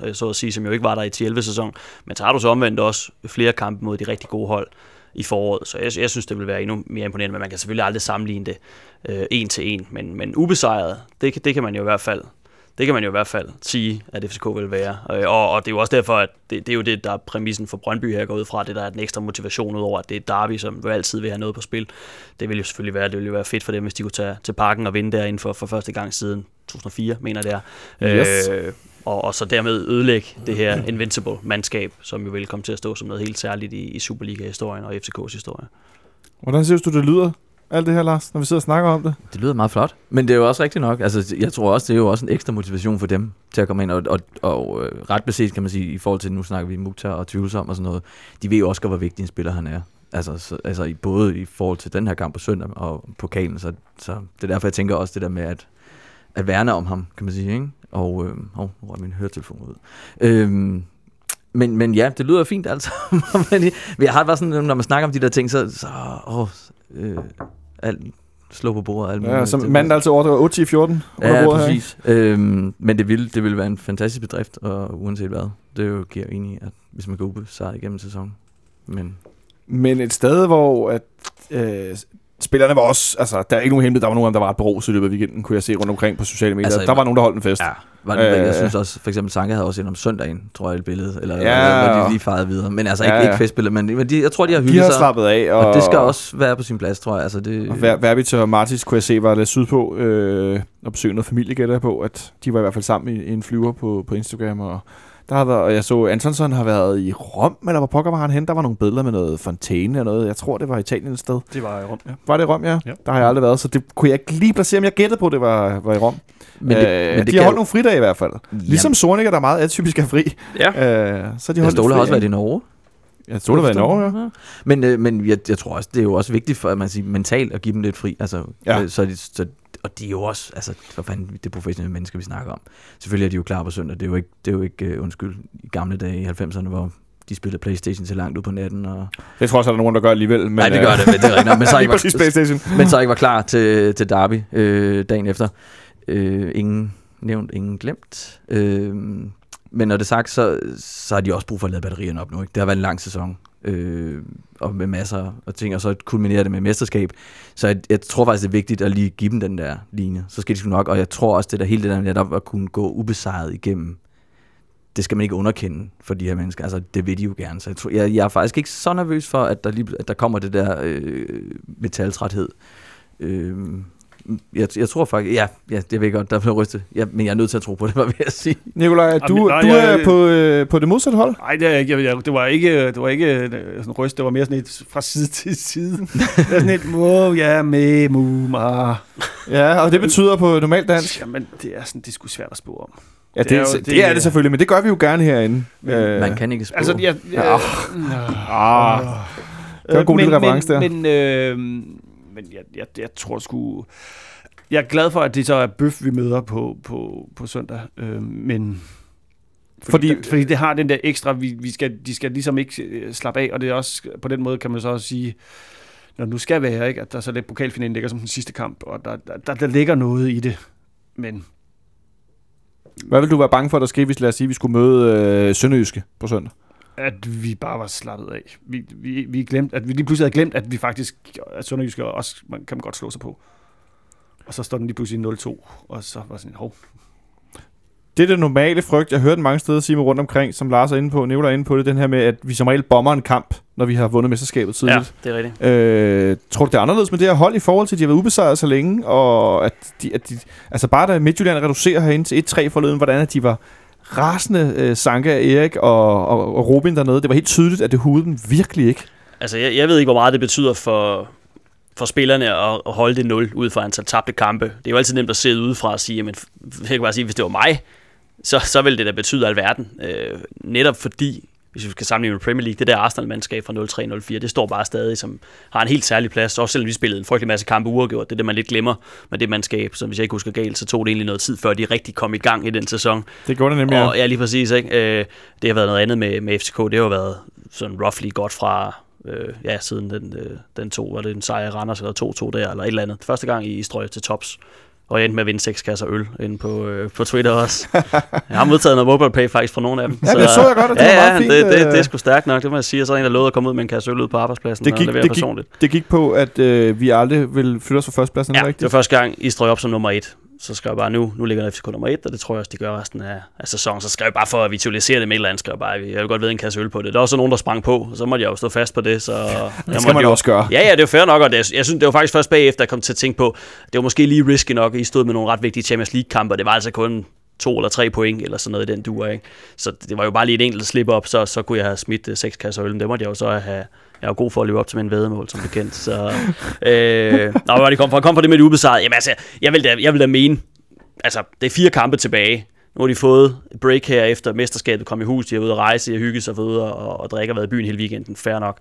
D: 13-14, øh, så at sige, som jo ikke var der i 11 sæson. Men har du så omvendt også flere kampe mod de rigtig gode hold i foråret, så jeg, jeg synes, det vil være endnu mere imponerende, men man kan selvfølgelig aldrig sammenligne det øh, en til en, men, men ubesejret, det, det kan man jo i hvert fald det kan man jo i hvert fald sige, at FCK vil være. Øh, og, og det er jo også derfor, at det, det er jo det, der er præmissen for Brøndby her går ud fra, det der er den ekstra motivation ud over, at det er Derby, som jo altid vil have noget på spil. Det vil jo selvfølgelig være, det vil jo være fedt for dem, hvis de kunne tage til parken og vinde derinde for, for første gang siden 2004, mener det er.
B: Yes.
D: Øh, og, og så dermed ødelægge det her Invincible mandskab, som jo vil komme til at stå som noget helt særligt i, i Superliga-historien og FCK's historie.
B: Hvordan synes du, det lyder, alt det her, Lars, når vi sidder og snakker om det?
C: Det lyder meget flot. Men det er jo også rigtigt nok. Altså, jeg tror også, det er jo også en ekstra motivation for dem til at komme ind. Og, og, og øh, ret beset, kan man sige, i forhold til, nu snakker vi Mukhtar og tvivlsom og sådan noget. De ved jo også, hvor vigtig en spiller han er. Altså, så, altså i, både i forhold til den her kamp på søndag og pokalen. Så, så det er derfor, jeg tænker også det der med at, at værne om ham, kan man sige. Ikke? Og, øh, oh, nu røg min høretelefon ud. Øhm, men, men ja, det lyder fint altså. [LAUGHS] men jeg har bare sådan, når man snakker om de der ting, så, så åh, øh, alt, slå på bordet. Alt
B: Ja,
C: Det-
B: manden altid overdriver 8 10 14 under
C: Ja,
B: bordet her, ikke?
C: præcis. Øhm, men det vil, det vil være en fantastisk bedrift, og uanset hvad. Det er jo giver enig i, at hvis man kan ubesejret igennem sæsonen. Men
B: Men et sted, hvor at, øh, spillerne var også... Altså, der er ikke nogen hemmelighed. Der var nogen, der var ret beruset i løbet af weekenden, kunne jeg se rundt omkring på sociale medier.
C: Altså,
B: Altså, der var nogen, der holdt en fest.
C: ja, var det,
B: Øh,
C: jeg synes også, for eksempel Sanka havde også ind om søndagen, tror jeg, et billede. Eller,
B: Ja,
C: eller hvor de lige farede videre. Men altså ikke,
B: Ja,
C: ja, ikke festbilleder, men, men de, jeg tror, de har
B: De
C: hygget
B: har
C: sig.
B: slappet af. Og,
C: Og det skal også være på sin plads, tror jeg. Altså, det,
B: Og Ver- Verbit og Martis kunne jeg se, var lidt sydpå øh, og besøge noget familie, gætter på, at de var i hvert fald sammen i, i en flyver på, på Instagram, og der har været, og jeg så, Antonsson har været i Rom, eller hvor pokker var han hen? Der var nogle billeder med noget fontæne og noget. Jeg tror, det var Italien et sted.
E: Det var i Rom, ja.
B: Var det i Rom, ja?
E: Ja.
B: Der har jeg aldrig været, så det kunne jeg ikke lige placere, om jeg gættede på, det var, var i Rom.
C: Men det,
B: øh,
C: men det
B: de har holdt
C: jo-
B: nogle fridage i hvert fald. Ligesom Sorniger, der er meget atypisk er fri.
D: Ja.
B: Øh, så de holdt
C: Ståle har også været
B: i
C: i Norge.
B: Ja, Ståle har været i Norge, ja.
C: Men, øh, men jeg, jeg tror også, det er jo også vigtigt for, at man siger, mentalt at give dem lidt fri. Altså,
B: Ja.
C: øh, så, de, så, og de er jo også, altså, for fanden, det er professionelle mennesker, vi snakker om. Selvfølgelig er de jo klar på søndag. Det er jo ikke, det er jo ikke uh, undskyld, i gamle dage i 90'erne, hvor de spillede Playstation til langt ud på natten. Og...
B: Det tror jeg også, der er nogen, der gør alligevel. Men,
C: Nej, det gør
B: øh,
C: det, men det er rigtigt. Men så [LAUGHS]
B: Lige
C: ikke var,
B: Playstation.
C: men så ikke var klar til, til Derby øh, dagen efter. Øh, ingen nævnt, ingen glemt. Øh, men når det er sagt, så, så har de også brug for at lade batterierne op nu. Ikke? Det har været en lang sæson, øh, og med masser af ting, og så kulminerer det med mesterskab. Så jeg, jeg tror faktisk, det er vigtigt at lige give dem den der linje. Så skal de sgu nok, og jeg tror også, det der hele det der netop at kunne gå ubesejret igennem, det skal man ikke underkende for de her mennesker. Altså, det vil de jo gerne. Så jeg, tror, jeg, jeg er faktisk ikke så nervøs for, at der, lige, at der kommer det der øh, metaltræthed. Øh, jeg, jeg tror faktisk, ja, ja, det ved jeg godt, der bliver rystet. Ja, men jeg er nødt til at tro på det, [LAUGHS] hvad vil jeg sige.
B: Nikolaj, du,
E: Jamen, nej,
B: du
E: jeg-
B: er på, øh, på det modsatte hold.
E: Nej, det, er ikke- jeg, jeg, det var ikke, det var ikke øh, sådan en ryst, det var mere sådan et fra side [LAUGHS] til side. det var sådan et, wow, ja, med, mu, ma.
B: Ja, og det betyder på normalt dansk.
E: Jamen, det er sådan, det er sgu svært at spå om.
B: Ja, det,
E: Det er
B: er,
E: jo-
B: det,
E: det
B: er
E: er-
B: det selvfølgelig, men det gør vi jo gerne herinde.
E: Men
B: Øh,
C: Man kan ikke spå.
E: Altså, jeg,
B: Ja.
E: jeg,
B: Ah, det var en god
E: men,
B: lille reference der.
E: men, men, øh, men jeg, jeg, jeg tror sgu... Jeg er glad for, at det så er bøf, vi møder på, på, på søndag. Øh, men fordi,
B: Fordi-
E: fordi, fordi det har den der ekstra, vi, vi skal, de skal ligesom ikke øh, slappe af, og det er også, på den måde kan man så også sige, når nu skal være, ikke, at der så lidt pokalfinalen ligger som den sidste kamp, og der, der, der, der ligger noget i det. Men
B: Hvad vil du være bange for, der skete, hvis lad os sige, vi skulle møde øh, Sønderjyske på søndag?
E: At vi bare var slappet af. Vi, vi, vi glemt, at vi lige pludselig havde glemt, at vi faktisk, at Sønderjyske også man, kan man godt slå sig på. Og så står den lige pludselig 0-2, og så var sådan, hov,
B: Det er det normale frygt, jeg hørte mange steder sige rundt omkring, som Lars er inde på, Nicolai er inde på det, den her med, at vi som regel bomber en kamp, når vi har vundet mesterskabet
D: Ja,
B: tidligt.
D: det er rigtigt.
B: Øh, tror du, det er anderledes med det her hold i forhold til, at de har været ubesejret så længe, og at de, at de altså bare da Midtjylland reducerer herinde til 1-3 forleden, hvordan at de var rasende øh, Sanka, Erik og, og, og Robin dernede. Det var helt tydeligt, at det hudede dem virkelig ikke.
D: Altså, jeg, jeg ved ikke, hvor meget det betyder for, for spillerne at, at holde det 0 ud fra antal tabte kampe. Det er jo altid nemt at sidde udefra og sige, men jeg kan bare sige, hvis det var mig, så, så ville det da betyde alverden. Øh, netop fordi, hvis vi skal sammenligne med Premier League, det der Arsenal-mandskab fra 03-04, det står bare stadig, som har en helt særlig plads. Også selvom vi spillede en frygtelig masse kampe uafgjort. Det er det, man lidt glemmer med det mandskab. Så hvis jeg ikke husker galt, så tog det egentlig noget tid, før de rigtig kom i gang i den sæson.
B: Det gjorde det nemlig.
D: Og ja, lige præcis. Ikke? Øh, det har været noget andet med, med FCK. Det har jo været sådan roughly godt fra, øh, ja, siden den, øh, den to, var det en sejr i Randers, eller 2-2 der, eller et eller andet. Første gang i strøg til tops. Og jeg endte med at vinde seks kasser øl inde på, øh, på Twitter også. [LAUGHS] jeg har modtaget noget mobile pay faktisk fra nogle af dem.
B: Ja, det så jeg godt, og det
D: ja,
B: var meget
D: ja,
B: fint,
D: det, det, det,
B: øh.
D: er sgu stærkt nok, det må jeg sige. Og så er der en, der lovede at komme ud med en kasse øl ud på arbejdspladsen
B: Det
D: og
B: gik,
D: levere
B: det, gik,
D: personligt.
B: det gik på, at øh, vi aldrig vil flytte os fra førstepladsen,
D: Ja,
B: det
D: det var
B: rigtigt?
D: første gang, I strøg op som nummer et. Så skrev jeg bare, nu, nu ligger FCK nummer et, og det tror jeg også, de gør resten af, af sæsonen. Så skrev jeg bare for at visualisere det med et eller andet, skrev jeg bare, jeg vil godt ved en kasse øl på det. Der var også nogen, der sprang på, og så måtte jeg jo stå fast på det. Så [LAUGHS] jeg
B: Det skal man
D: jo,
B: også gøre.
D: Ja, ja, det er jo fair nok, og det, jeg synes, det var faktisk først bagefter, jeg kom til at tænke på, det var måske lige risky nok, at I stod med nogle ret vigtige Champions League-kampe, og det var altså kun to eller tre point, eller sådan noget i den duer, ikke? Så det var jo bare lige et enkelt slip op, så, så kunne jeg have smidt øh, seks kasser øl, men det måtte jeg jo så have, jeg er god for at leve op til min vedemål, som bekendt. Så, øh, nå, hvor det kom fra, kom fra det med det ubesejret. Jamen altså, jeg vil da, jeg vil da mene, altså, det er fire kampe tilbage. Nu har de fået et break her efter mesterskabet kom i hus. De har været ude at rejse, de har hygget sig ude og, og drikke og været i byen hele weekenden. Fair nok.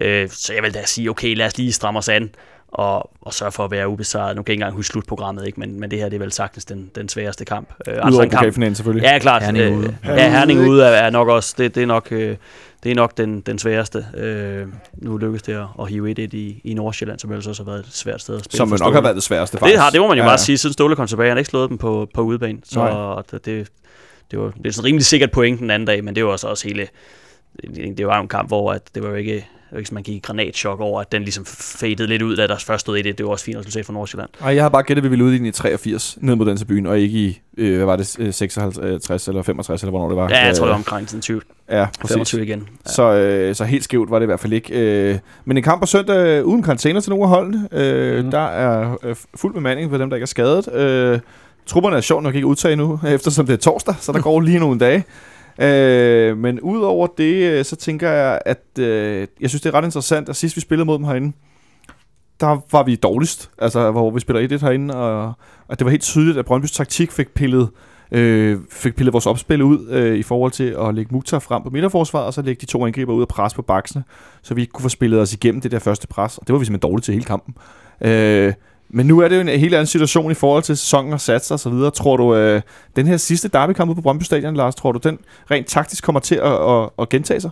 D: Øh, så jeg vil da sige, okay, lad os lige stramme os an og, og sørge for at være ubesejret. Nu kan jeg ikke engang huske slutprogrammet, ikke? Men, men det her det er vel sagtens den, den sværeste kamp. Øh,
B: Udover
D: en kamp,
B: pokalfinalen selvfølgelig.
D: Ja, klart.
C: Herning
D: Øh,
C: ude.
D: Ja, Herning ude er, er nok også, det, det er nok, øh, det er nok den, den sværeste. Øh, nu lykkes det at, at hive 1 i, i Nordsjælland, som ellers også har været et svært sted at spille.
B: Som nok
D: Ståle.
B: har været det sværeste, faktisk.
D: Det, har, det må man jo
B: Ja,
D: bare
B: ja.
D: sige, siden Ståle kom tilbage. Han har ikke slået dem på, på udebane. Så
B: Nej.
D: det, det, det, var, det er sådan rimelig sikkert point den anden dag, men det var også, også hele... Det var jo en kamp, hvor at det var jo ikke, var som man gik i granatchok over, at den ligesom fadede lidt ud, da der først stod i det. Det var også fint resultat for Nordsjælland.
B: Ej, jeg har bare gættet, at vi ville ud i den i 83, ned mod den til byen, og ikke i, øh, hvad var det, øh, 56 eller 65, eller hvornår det var.
D: Ja, jeg tror, det var
B: Øh,
D: omkring sådan 20,
B: Ja, præcis.
D: 25 igen. Ja.
B: Så, øh, så helt skævt var det i hvert fald ikke. Øh, men en kamp på søndag uden karantæner til nogle af holdene. Øh, mm. Der er øh, fuld bemanding for dem, der ikke er skadet. Øh, trupperne er sjovt nok ikke udtaget nu, [LAUGHS] eftersom det er torsdag, så der [LAUGHS] går lige nogle dage. Øh, men udover det, øh, så tænker jeg, at øh, jeg synes, det er ret interessant, at sidst vi spillede mod dem herinde, der var vi dårligst, altså hvor vi spiller 1-1 herinde, og, og det var helt tydeligt, at Brøndby's taktik fik pillet øh, fik pillet vores opspil ud øh, i forhold til at lægge Mukhtar frem på midterforsvaret, og så lægge de to angriber ud og presse på baksene, så vi ikke kunne få spillet os igennem det der første pres, og det var vi simpelthen dårlige til hele kampen. Øh, men nu er det jo en helt anden situation i forhold til sæsonen og satser og så videre. Tror du, øh, den her sidste derbykamp på Brøndby Stadion, Lars, tror du, den rent taktisk kommer til at, at, at gentage sig?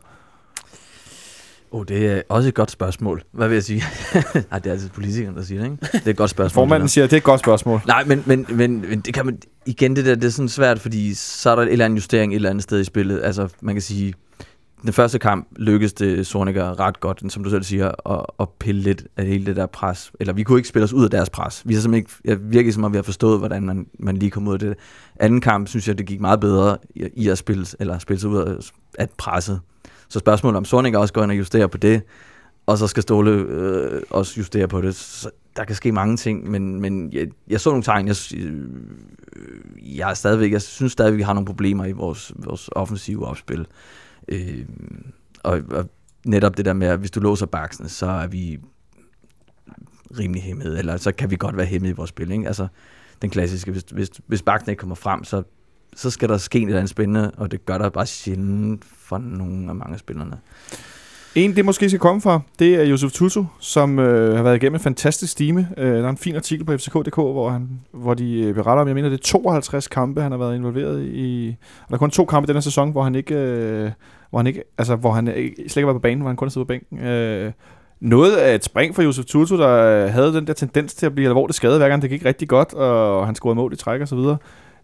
C: Oh, det er også et godt spørgsmål. Hvad vil jeg sige? [LAUGHS] Nej, det er altid politikeren, der siger det, ikke? Det er et godt spørgsmål.
B: Formanden siger, at det er et godt spørgsmål.
C: Nej, men, men, men, men det kan man, igen det der, det er sådan svært, fordi så er der et eller andet justering et eller andet sted i spillet. Altså, man kan sige, den første kamp lykkedes det Sorniger ret godt, som du selv siger, at, at pille lidt af hele det der pres. Eller vi kunne ikke spille os ud af deres pres. Vi har simpelthen ikke, jeg virkelig som om vi har forstået, hvordan man, man lige kom ud af det. Anden kamp, synes jeg, det gik meget bedre i, at spille, eller spille sig ud af at presset. Så spørgsmålet om Sorniger også går ind og justerer på det, og så skal Ståle øh, også justere på det. Så der kan ske mange ting, men, men jeg, jeg så nogle tegn. Jeg, øh, jeg, er stadigvæk, jeg synes stadigvæk, vi har nogle problemer i vores, vores offensive opspil. Øh, og, og netop det der med, at hvis du låser baksen, så er vi rimelig hæmmet, eller så kan vi godt være hæmmet i vores spil. Ikke? Altså, den klassiske, hvis, hvis, hvis baksen ikke kommer frem, så, så skal der ske noget andet spændende, og det gør der bare sjældent for nogle af mange spillerne.
B: En, det måske skal komme fra, det er Josef Tutu, som øh, har været igennem en fantastisk stime. Øh, der er en fin artikel på fck.dk, hvor, han, hvor de øh, beretter om, jeg mener, det er 52 kampe, han har været involveret i. Og der er kun to kampe i denne sæson, hvor han ikke, øh, hvor han ikke, altså, hvor han ikke, slet ikke var på banen, hvor han kun sidder siddet på bænken. Øh, noget af et spring for Josef Tutu, der øh, havde den der tendens til at blive alvorligt skadet, hver gang det gik rigtig godt, og han scorede mål i træk og så videre.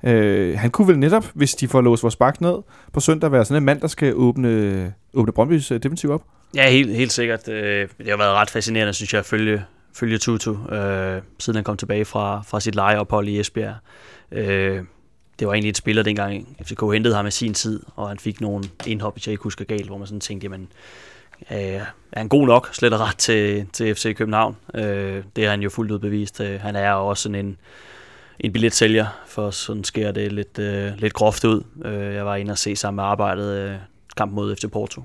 B: Øh, han kunne vel netop, hvis de får låst vores bak ned på søndag, være sådan en mand, der skal åbne, åbne Brøndby's øh, defensiv op.
D: Ja, helt, helt sikkert. Øh, Det har været ret fascinerende, synes jeg, at følge, følge Tutu, øh, siden han kom tilbage fra, fra sit lejeophold i Esbjerg. Øh, det var egentlig et spiller, dengang FCK hentede ham i sin tid, og han fik nogle indhop, hvis jeg ikke husker galt, hvor man sådan tænkte, jamen, øh, er han god nok, slet og ret til, til FC København? Øh, det har han jo fuldt ud bevist. Øh, han er også sådan en, en billetsælger, for sådan sker det lidt, øh, lidt groft ud. Øh, jeg var inde og se sammen med arbejdet øh, kamp mod FC Porto.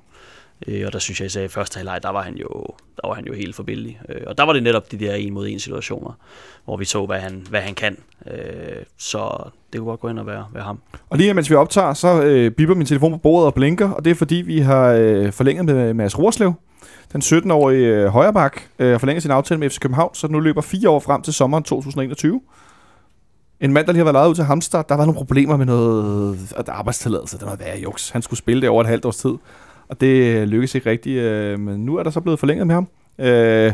D: Øh, og der synes jeg, at i første halvleg, der var han jo, der var han jo helt forbillig. Øh, og der var det netop de der en mod en situationer, hvor vi så, hvad han, hvad han kan. Øh, så det kunne godt gå ind og være, være ham.
B: Og lige mens vi optager, så øh, bipper min telefon på bordet og blinker, og det er fordi, vi har øh, forlænget med Mads Rorslev, den 17-årige øh, højrebak, øh, har forlænget sin aftale med FC København, så den nu løber fire år frem til sommeren 2021. En mand, der lige har været lejet ud til Hamstad, der var nogle problemer med noget at arbejdstilladelse, der var værre juks. Han skulle spille det over et halvt års tid, og det øh, lykkedes ikke rigtigt, øh, men nu er der så blevet forlænget med ham. Øh,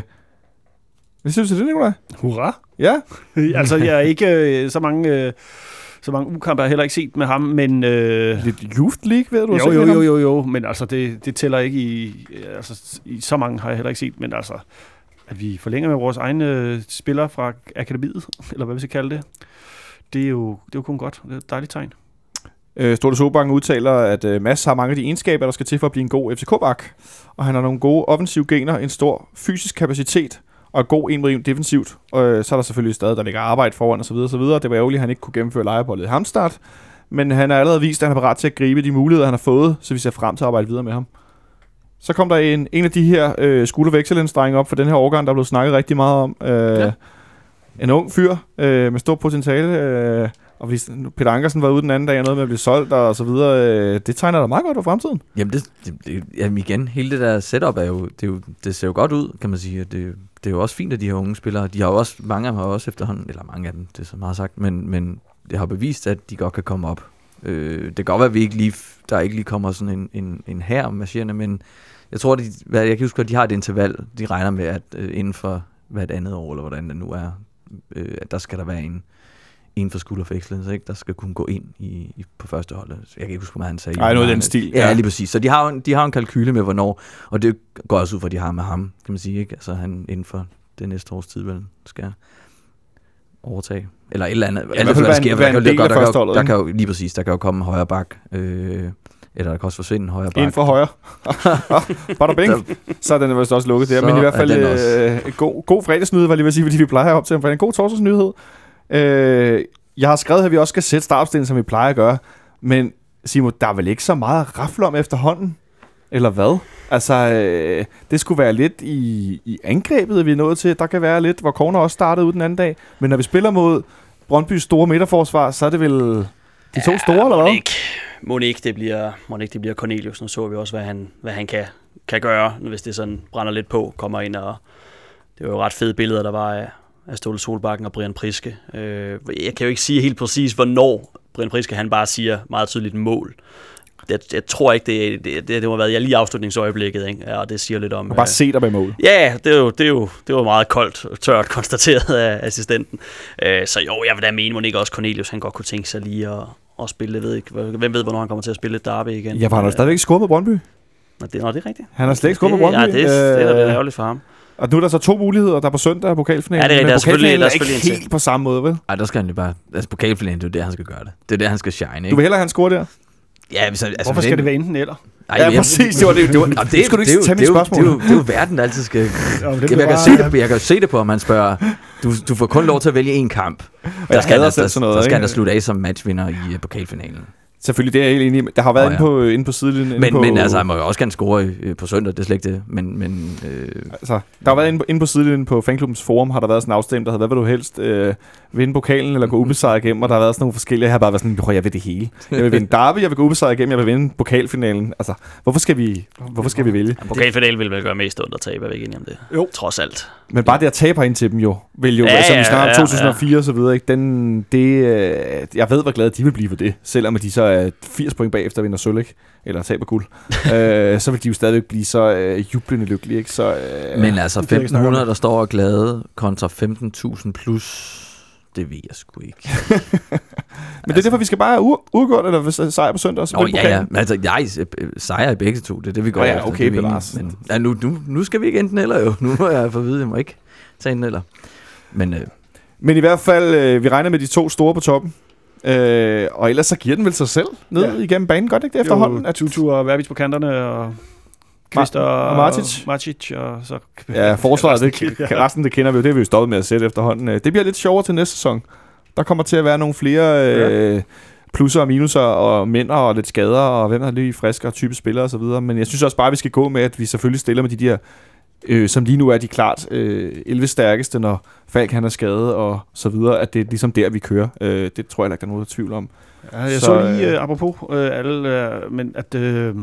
B: Hvad synes du til det, Nicolaj?
E: Hurra!
B: Ja? [LAUGHS]
E: altså, jeg er ikke øh, så mange... Øh, så mange ukampe har jeg heller ikke set med ham, men... Øh,
B: Lidt Youth League, ved du?
E: jo, jo, jo, jo, jo, men altså, det, det tæller ikke i... øh, Altså, i så mange har jeg heller ikke set, men altså, at vi forlænger med vores egne øh, spillere fra akademiet, eller hvad vi skal kalde det, det er jo, det er jo kun godt. Det er et dejligt tegn.
B: Øh, Storte Sobank udtaler, at øh, Mads har mange af de egenskaber, der skal til for at blive en god FCK-bak. Og han har nogle gode offensive gener, en stor fysisk kapacitet og er god en mod en defensivt. Og øh, så er der selvfølgelig stadig, der ligger arbejde foran osv. osv. Det var ærgerligt, at han ikke kunne gennemføre lejebollet i Hamstart. Men han har allerede vist, at han er parat til at gribe de muligheder, han har fået, så vi ser frem til at arbejde videre med ham. Så kom der en, en af de her øh, Excellence-drenge op for den her årgang, der blev snakket rigtig meget om. Øh, ja. En ung fyr øh, med stort potentiale. Øh, og hvis Peter Ankersen var ude den anden dag og noget med at blive solgt og så videre. Øh, det tegner da meget godt for fremtiden.
C: Jamen, det, det, det, jamen igen, hele det der setup er jo, det, er jo, det ser jo godt ud, kan man sige. Det, det er jo også fint, at de her unge spillere, de har jo også, mange af dem har også efterhånden, eller mange af dem, det er så meget sagt, men, men det har bevist, at de godt kan komme op. Øh, det kan godt være, at vi ikke lige, der ikke lige kommer sådan en, en, en her marcherende, men jeg tror, de, jeg kan huske, at de har et interval, de regner med, at øh, inden for hvert andet år, eller hvordan det nu er, øh, at der skal der være en, en for School of Excellence, ikke? der skal kunne gå ind i, i på første hold. Jeg kan ikke huske, hvad han sagde.
B: Ej, noget den stil,
C: Ja,
B: ja.
C: lige præcis. Så de har, jo en, de har en kalkyle med, hvornår, og det går også ud fra, at de har med ham, kan man sige. Ikke? Altså han inden for det næste års tid, vel, skal overtage. Eller et eller andet.
B: i hvert fald være en- være en
C: der,
B: del
C: kan,
B: af
C: der, kan,
B: førsteholdet,
C: der
B: ikke?
C: kan jo, lige præcis, der kan jo komme en højre bak, øh, eller der kan også forsvinde en højre bak.
B: En for højre. [LAUGHS] Bada bing. Så er den vist også lukket der.
C: Så
B: Men i hvert
C: er
B: fald øh, god, god fredagsnyhed, var lige ved at sige, fordi vi plejer op til en fredag. God torsdagsnyhed. Øh, jeg har skrevet, at vi også skal sætte startopstillingen, som vi plejer at gøre. Men Simon, der er vel ikke så meget at rafle om efterhånden? Eller hvad? Altså, øh, det skulle være lidt i, i angrebet, vi er nået til. Der kan være lidt, hvor corner også startede ud den anden dag. Men når vi spiller mod Brøndbys store midterforsvar, så er det vel de to store, eller hvad?
D: ikke, må ikke det bliver, må ikke det bliver Cornelius. Nu så vi også, hvad han, hvad han kan, kan gøre, hvis det sådan brænder lidt på, kommer ind og... Det var jo ret fede billeder, der var af, af Ståle Solbakken og Brian Priske. Øh, jeg kan jo ikke sige helt præcis, hvornår Brian Priske han bare siger meget tydeligt mål. Jeg, jeg tror ikke, det, det, det, det må have været jeg lige afslutningsøjeblikket, ikke? Ja, og det siger lidt om...
B: Og bare
D: øh,
B: se dig med mål.
D: Ja, det er jo, det er jo, det var meget koldt og tørt konstateret af assistenten. Øh, så jo, jeg vil da mene, at ikke også Cornelius han godt kunne tænke sig lige at, at spille. Jeg ved ikke, hvem ved, hvornår han kommer til at spille et derby igen.
B: Ja, for han har jo stadigvæk scoret med Brøndby.
D: Nå, det, nå, det er rigtigt.
B: Han har slet ikke scoret
D: det,
B: med Brøndby.
D: Ja, det, er- det er da
B: Øh,
D: ærgerligt for ham.
B: Og nu er der så to muligheder. Der er på søndag og pokalfinalen.
D: Ja, det er rigtigt.
B: Men
D: Der er selvfølgelig- der er
B: ikke
D: selvfølgelig en
B: helt på samme måde, vel?
C: Ej, der skal han jo bare... Altså, pokalfinalen, det er jo der, han skal gøre det. Det er der, han skal shine,
B: Du
C: ikke?
B: vil hellere han score der?
C: Ja, hvis, altså,
E: Hvorfor skal det være enten eller?
C: Ej,
B: Ja,
C: jeg-
B: præcis. Det var det. det, var, det, det skulle du ikke tage mit spørgsmål.
C: Det er, jo, det er jo verden, der altid skal... [LAUGHS]
E: Jamen, det
C: Jeg, jeg, kan se det, jeg kan se det på, at man spørger, du, du får kun lov til at vælge én kamp. Der skal, der, der,
B: noget,
C: der skal han da slutte af som matchvinder i uh, pokalfinalen.
B: Selvfølgelig, det er jeg helt enig i. Der har været inde,
C: ja.
B: på, inde på sidelinjen. inde
C: Men,
B: på,
C: men altså, han må jo også gerne score øh, på søndag, det er slet ikke det. Men, men øh,
B: Altså, der har været inde på, inde på sidelinjen på fanklubbens forum, har der været sådan en afstemning, der hedder, hvad vil du helst? Øh, vinde pokalen eller gå ubesejret igennem? Og der har været sådan nogle forskellige. Jeg har bare været sådan, "Bror, jeg vil det hele. Jeg vil vinde derby, jeg vil gå ubesejret igennem, jeg vil vinde pokalfinalen. Altså, hvorfor skal vi, hvorfor skal vi vælge?
D: Ja, Pokalfinalen vil vel gøre mest ondt at tabe, er vi ikke enige om det?
E: Jo.
D: Trods alt.
B: Men bare det at tabe ind til dem jo, vil jo,
D: Ja,
B: ja, altså, vi
D: ja,
B: snakker om
D: ja,
B: 2004 og så videre, ikke? Den, det, øh, jeg ved, hvor glade de vil blive for det, selvom at de så er 80 point bagefter og vinder sølv, ikke? Eller taber guld. [LAUGHS] øh, så vil de jo stadigvæk blive så øh, jublende lykkelige, ikke? Så, øh,
C: men altså,
E: det kan jeg ikke snakke om.
C: 1500, der står og glade, kontra 15.000 plus, det ved jeg sgu ikke. [LAUGHS]
B: men det er derfor, vi skal bare udgå eller hvis sejr på søndag, og så
C: Nå, ja, ja. Men altså, jeg øh, sejrer i begge to. Det er det, vi går
B: Nå ja,
C: efter.
B: okay,
C: det er
B: bevares.
C: Men, ja, nu, nu, nu skal vi ikke enten eller jo. Nu må jeg få at vide, jeg må ikke tage enten eller. Men øh,
B: Men i hvert fald, øh, vi regner med de to store på toppen. Øh, og ellers så giver den vel sig selv ned
E: Ja.
B: igennem banen, godt ikke det efterhånden?
E: Jo, Tutu og Verbitz på kanterne, og Kvist og,
B: og Martic.
E: Martic, og så...
B: Ja, [LAUGHS] forsvaret, det,
E: Ja.
B: resten det kender vi jo, det har vi jo stoppet med at sætte efterhånden. Øh, Det bliver lidt sjovere til næste sæson. Der kommer til at være nogle flere øh, plusser og minuser, og mænd og lidt skader, og hvem er lige friske og type spillere osv. Men jeg synes også bare, at vi skal gå med, at vi selvfølgelig stiller med de der, øh, som lige nu er de klart øh, 11 stærkeste, når Falk han er skadet og så videre, at det er ligesom der, vi kører. Øh, det tror jeg ikke, der er nogen der er tvivl om.
E: Ja, jeg
B: Så,
E: så, så lige,
B: øh,
E: øh, apropos øh, alle, øh, men at øh,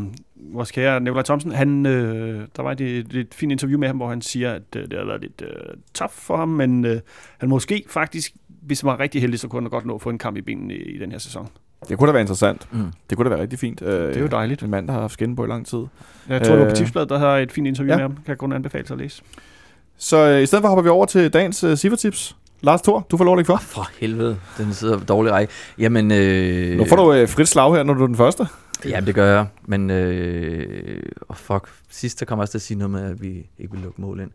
E: vores kære Nikolaj Thomsen, han, øh, der var et, et, et fint interview med ham, hvor han siger, at øh, det har været lidt øh, tough for ham, men øh, han måske faktisk, hvis han var rigtig heldig, så kunne han godt nå at få en kamp i benene i, i den her sæson.
B: Det kunne da være interessant.
C: mm.
B: Det kunne da være rigtig fint. Øh,
E: Det er jo dejligt.
B: En mand, der har haft skinne på i lang tid.
E: Jeg tror, øh, det var på
B: Øh,
E: Tipsbladet, der har et fint interview
B: ja.
E: med ham. Kan jeg kun anbefale sig at læse.
B: Så øh, i stedet for hopper vi over til dagens øh, Sivertips. Lars Thor, du får lov at lægge for.
C: For helvede, den sidder dårlig række. Jamen, øh,
B: Nu får du øh, frit slag her, når du er den første.
C: Jamen, det gør jeg. Men, øh, oh fuck, sidst der kom jeg også til at sige noget med, at vi ikke vil lukke mål ind.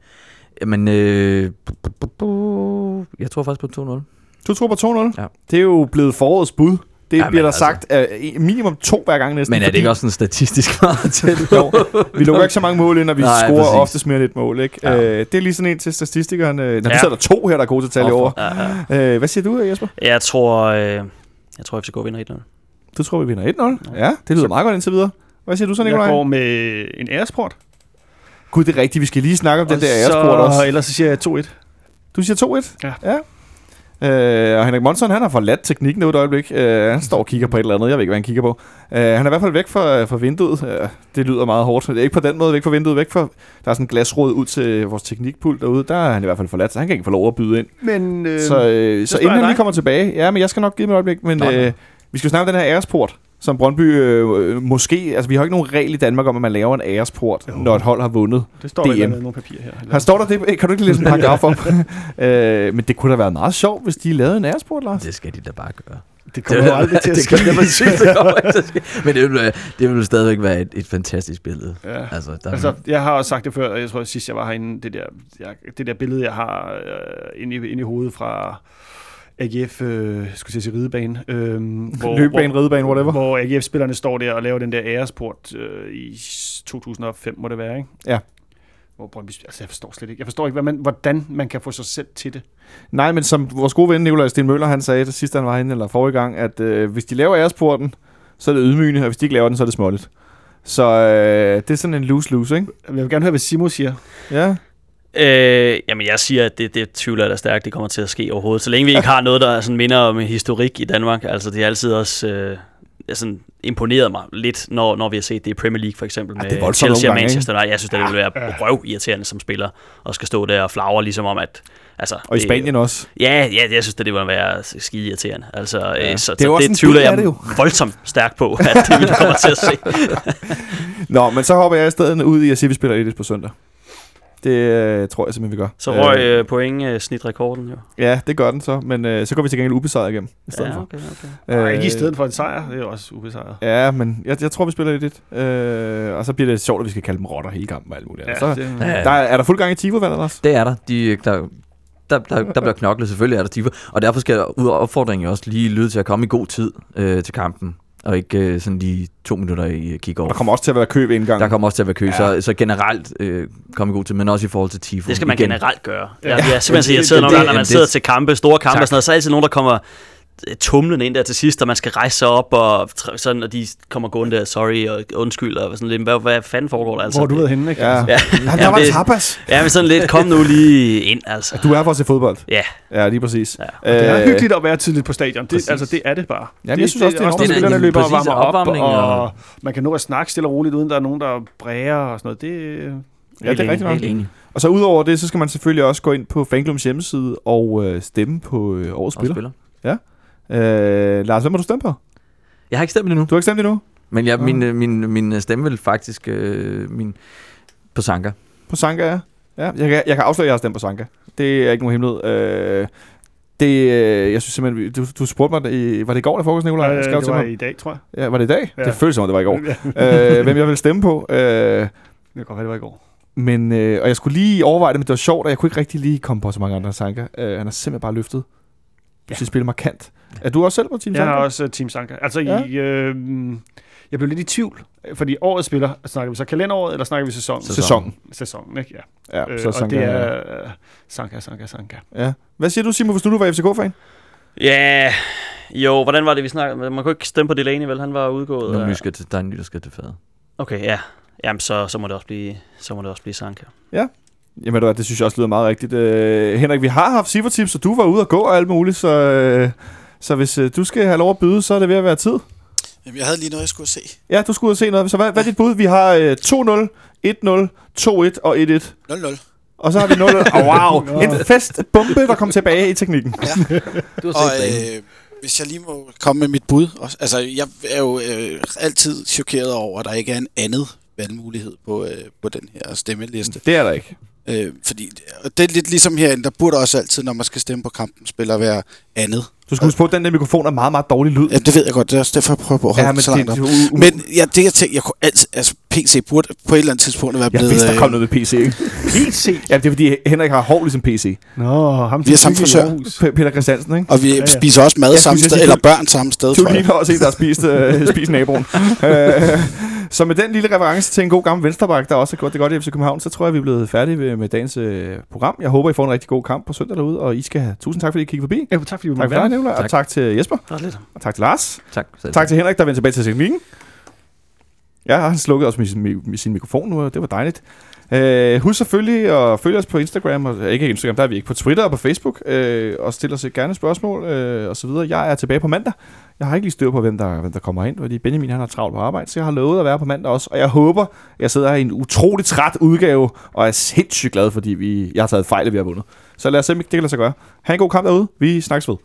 C: Jamen, øh, jeg tror faktisk på 2-0.
B: Du tror på 2-0.
C: Ja.
B: Det er jo blevet forårets bud. Det
C: Jamen,
B: bliver der
C: altså.
B: sagt øh, minimum to hver gang næsten.
C: Men er det
B: fordi-
C: ikke også en statistisk [LAUGHS] meget til?
B: Jo, vi lukker ikke så mange mål ind, og vi
C: Nej,
B: scorer
C: præcis.
B: oftest mere end et mål. Ikke?
C: Ja.
B: Øh, det er lige sådan en til statistikeren. Øh, når
D: Ja.
B: ja. så er der to her, der er gode til at tale over.
D: Ja, ja.
B: Øh, hvad siger du, Jesper?
D: Jeg tror, øh, jeg tror FCK vinder 1-0.
B: Du tror, vi vinder 1-0? Ja, det lyder meget godt indtil videre. Hvad siger du så,
E: Jeg
B: Nikolaj?
E: går med en æresport.
B: Gud, det er rigtigt. Vi skal lige snakke om den
E: Og
B: der
E: så-
B: æresport også.
E: Ellers så siger jeg 2-1.
B: Du siger 2-1?
E: Ja.
B: ja. Øh, og Henrik Monson, han har forladt teknikken nu et øjeblik. Øh, han står og kigger på et eller andet. Jeg ved ikke, hvad han kigger på. Øh, han er i hvert fald væk fra, fra vinduet. Øh, det lyder meget hårdt. Det er ikke på den måde væk fra vinduet. Væk fra, der er sådan en glasråd ud til vores teknikpult derude. Der er han i hvert fald forladt, så han kan ikke få lov at byde ind.
E: Men øh,
B: så øh, så inden
E: jeg
B: han lige kommer tilbage. Ja, men jeg skal nok give mig et øjeblik. Men
C: nå.
B: øh, vi skal jo snakke om den her æresport som Brøndby øh, øh, måske... Altså, vi har ikke nogen regel i Danmark om, at man laver en æresport,
E: Jo.
B: når et hold har vundet.
E: det står der
B: DM.
E: i nogle papir her.
B: Her står der det. Kan du ikke læse en [LAUGHS] paragraf op? [LAUGHS] øh, men det kunne da være meget sjovt, hvis de lavede en æresport, Lars.
C: Det skal de da bare gøre.
E: Det kommer jo aldrig til at [LAUGHS]
C: det
E: ske.
C: kommer præcis, det kommer ikke til at ske. Men det vil, det vil stadigvæk være et, et fantastisk billede.
E: Ja.
C: Altså, der,
E: Altså, jeg har også sagt det før, og jeg tror sidst jeg var herinde, det der, jeg, det der billede, jeg har øh, inde, i, inde i hovedet fra AGF, øh, skulle jeg sige ridebane. Øh,
B: Løbebane, ridebane, whatever.
E: Hvor AGF-spillerne står der og laver den der æresport øh, i 2005, må det være, ikke?
B: Ja.
E: Hvor Brøndby, altså jeg forstår slet ikke, jeg forstår ikke, hvad man, hvordan man kan få sig selv til det.
B: Nej, men som vores gode ven Nikolaj Sten Møller, han sagde det sidste, han var herinde, eller forrige gang, at øh, hvis de laver æresporten, så er det ydmygende, og hvis de ikke laver den, så er det småligt. Så øh, det er sådan en lose-lose, ikke?
E: Jeg vil gerne høre, hvad Simo siger.
B: Ja.
D: Øh, jamen, jeg siger, at det, det tvivler jeg da stærkt, det kommer til at ske overhovedet. Så længe vi ikke [LAUGHS] har noget, der sådan minder om historik i Danmark. Altså, det er altid også øh, sådan imponeret mig lidt, når, når vi har set det i Premier League, for eksempel
B: Ja,
D: med
B: det voldsomt
D: Chelsea og Manchester United. Jeg synes, det ville være røv irriterende som spiller, og skal stå der og flagre ligesom om, at... Altså,
B: Og i
D: det-
B: Spanien også.
D: Ja, ja, jeg synes, det, det ville være skide irriterende. Altså,
B: Ja.
D: øh, så,
B: Det er
D: så det tvivler jeg
B: det jo. [LAUGHS]
D: voldsomt stærkt på, at det vi kommer til at se. [LAUGHS]
B: Nå, men så hopper jeg i stedet ud i at sige, at vi spiller lidt på søndag. Det øh, tror jeg simpelthen, vi gør.
D: Så røg øh, point øh, snitrekorden jo.
B: Ja, det gør den så, men øh, så går vi til gengæld ubesejret igennem i stedet
D: Ja,
B: for.
D: okay, okay.
E: Øh, ikke i stedet for en sejr, det er også ubesejret.
B: Ja, men jeg, jeg tror, vi spiller lidt. Øh, og så bliver det sjovt, at vi skal kalde dem rotter hele kampen og alt muligt. Ja, så,
E: det,
C: Ja.
B: der, er der fuld gang i Tifo-vandet, Lars?
C: Det er der. De, der, der, der, der bliver knoklet, selvfølgelig er der Tifo. Og derfor skal ud af opfordringen også lige lyde til at komme i god tid øh, til kampen. Og ikke øh, sådan lige to minutter i kick
B: Og der kommer også til at være kø ved indgangen.
C: Der kommer også til at være kø,
B: Ja.
C: ja. så, så generelt øh, komme i god tid, men også i forhold til Tifo.
D: Det skal man
C: Igen.
D: generelt gøre.
E: Ja.
D: Ja. [LAUGHS] Jeg bliver simpelthen
C: Det-
D: irriteret nogle gange, når man
C: det-
D: sidder til kampe, store kampe
C: Tak.
D: og sådan noget, så er altid nogen, der kommer øh, tumlende ind der til sidst, og man skal rejse sig op, og, sådan, og de kommer gående der, sorry og undskyld, og sådan lidt, hvad, hvad fanden foregår der altså?
E: Hvor er du ved henne, ikke?
B: Ja.
D: Ja,
B: Ja, der var
D: det-
B: tapas.
D: ja, men sådan lidt, kom nu lige ind, altså.
B: Du er for at se fodbold.
D: Ja,
B: Ja, lige præcis.
D: Ja.
E: Det er
B: Øh,
E: hyggeligt at være tidligt på stadion. Det,
C: Præcis.
E: altså, det er det bare.
B: Jamen,
E: det,
B: jeg synes også, det er
E: også,
B: enormt
E: når spillerne løber og varmer op, og,
C: og-
E: man kan nå at snakke stille og roligt, uden der er nogen, der bræger og sådan noget. Det,
B: Ja, det er rigtigt nok.
C: Enig.
B: Og så udover det, så skal man selvfølgelig også gå ind på Fanklubbens hjemmeside og øh, stemme på øh, årets
C: Og
B: spiller.
C: spiller.
B: Øh, Lars, hvem har du stemt på?
C: Jeg har ikke stemt endnu,
B: Du har ikke stemt endnu?
C: men jeg,
B: Ah.
C: min, øh, min, min stemme vil faktisk øh, min, på Sanka.
B: På Sanka, ja. ja jeg, kan, jeg kan afsløre, at jeg har stemt på Sanka. Det er ikke nogen hemmelighed. Øh, det, øh, jeg synes simpelthen, du, du spurgte mig, i, var det i går, der fokus, Nicolaj? Jeg
E: øh,
B: skrev
E: det
B: til
E: var
B: mig.
E: i dag, tror jeg.
B: Ja, var det i dag?
E: Ja.
B: Det føles som om, det var i går. [LAUGHS]
E: Ja.
B: øh, hvem jeg vil stemme på. Øh,
E: Det kan godt være, det var i går.
B: men, øh, og jeg skulle lige overveje det, men det var sjovt, og jeg kunne ikke rigtig lige komme på så mange andre Sanka. Øh, han har simpelthen bare løftet ja. sit spil markant. Er du også selv på Team
E: Jeg
B: Sanka?
E: har også uh, Team Sanka. Altså,
B: Ja.
E: ja. i, øh, jeg blev lidt i tvivl, fordi årets spiller, snakker vi så kalenderåret, eller snakker vi sæsonen?
C: Sæson.
B: Sæsonen.
E: Sæsonen, ikke? Ja.
B: Ja,
E: Øh,
B: så
E: og
B: Sanka,
E: det er uh, Sanka, Sanka, Sanka.
B: ja. Hvad siger du, Simon, hvis du nu var FCK-fan?
D: ja, jo, hvordan var det, vi snakkede? Man kunne ikke stemme på Delaney, vel? Han var udgået.
C: Nu er
D: af-
C: skal til, der er en ny, der skal til fadet.
D: Okay, ja. Jamen, så, så må det også blive, så må det også blive Sanka.
B: Jamen, ved du hvad, det synes jeg også lyder meget rigtigt. Øh, Henrik, vi har haft Sivertips, og du var ude og gå og alt muligt, så, øh, så hvis øh, du skal have lov at byde, så er det ved at være tid.
F: Jamen, jeg havde lige noget, jeg skulle se.
B: Ja, du skulle ud og se noget. Så hvad, hvad er dit bud? Vi har øh, 2-0, 1-0, 2-1 og 1-1.
F: 0-0.
B: Og så har vi 0 [LAUGHS] oh, wow. [LAUGHS] En festbombe, der kom tilbage i teknikken. [LAUGHS]
C: Du har
F: Og øh, hvis jeg lige må komme med mit bud. også- Altså, jeg er jo øh, altid chokeret over, at der ikke er en andet valgmulighed på, øh, på den her stemmeliste.
B: Det er der ikke.
F: Øh, fordi og det er lidt ligesom herinde, der burde også altid, når man skal stemme på kampen, spiller være andet.
B: Du skal huske på, at den der mikrofon er meget, meget dårlig lyd.
F: Ja, det ved jeg godt, det er også derfor, jeg prøver på at holde
B: Ja, men
F: så
B: det-
F: langt op.
B: det u- u-
F: Men ja, det jeg tænkte, jeg kunne altid, altså PC burde på et eller andet tidspunkt være
B: Jeg
F: blevet...
B: vidste, der
F: øh,
B: kom noget med PC, ikke?
E: PC?
B: Ja, det er fordi Henrik har hår ligesom PC.
E: Nå, ham
F: Vi er samme
E: i
F: frisør.
B: Peter Christiansen, ikke?
F: Og vi
E: Ja,
F: ja, spiser også mad
B: Jeg
F: samme sted, eller
B: du-
F: børn samme sted,
B: Du
F: tror jeg.
B: ligner også en, der har spist, øh, [LAUGHS] spist naboen. øh, så med den lille reference til en god gammel venstreback, der også har gjort det godt i FC København, så tror jeg, vi er blevet færdige med, dagens øh, program. Jeg håber, I får en rigtig god kamp på søndag derude, og I skal have tusind tak, fordi I kiggede forbi.
E: Ja, tak fordi du måtte være
B: dig,
E: med.
B: Nicolaj, og
C: Tak.
B: til Jesper, og tak til Lars.
C: Tak. Selv.
B: Tak til Henrik, der vendte tilbage til teknikken. Ja, han slukkede også med sin, med sin mikrofon nu, og det var dejligt. Øh, husk selvfølgelig at følge os på Instagram, og ikke Instagram, der er vi ikke, på Twitter og på Facebook, øh, og stille os gerne spørgsmål øh, og så videre. Jeg er tilbage på mandag. Jeg har ikke lige styr på, hvem der, hvem der kommer ind, fordi Benjamin han har travlt på arbejde, så jeg har lovet at være på mandag også, og jeg håber, jeg sidder her i en utrolig træt udgave, og er sindssygt glad, fordi vi, jeg har taget fejl, at vi har vundet. Så lad os se, om det kan lade sig gøre. Ha' en god kamp derude. Vi snakkes ved.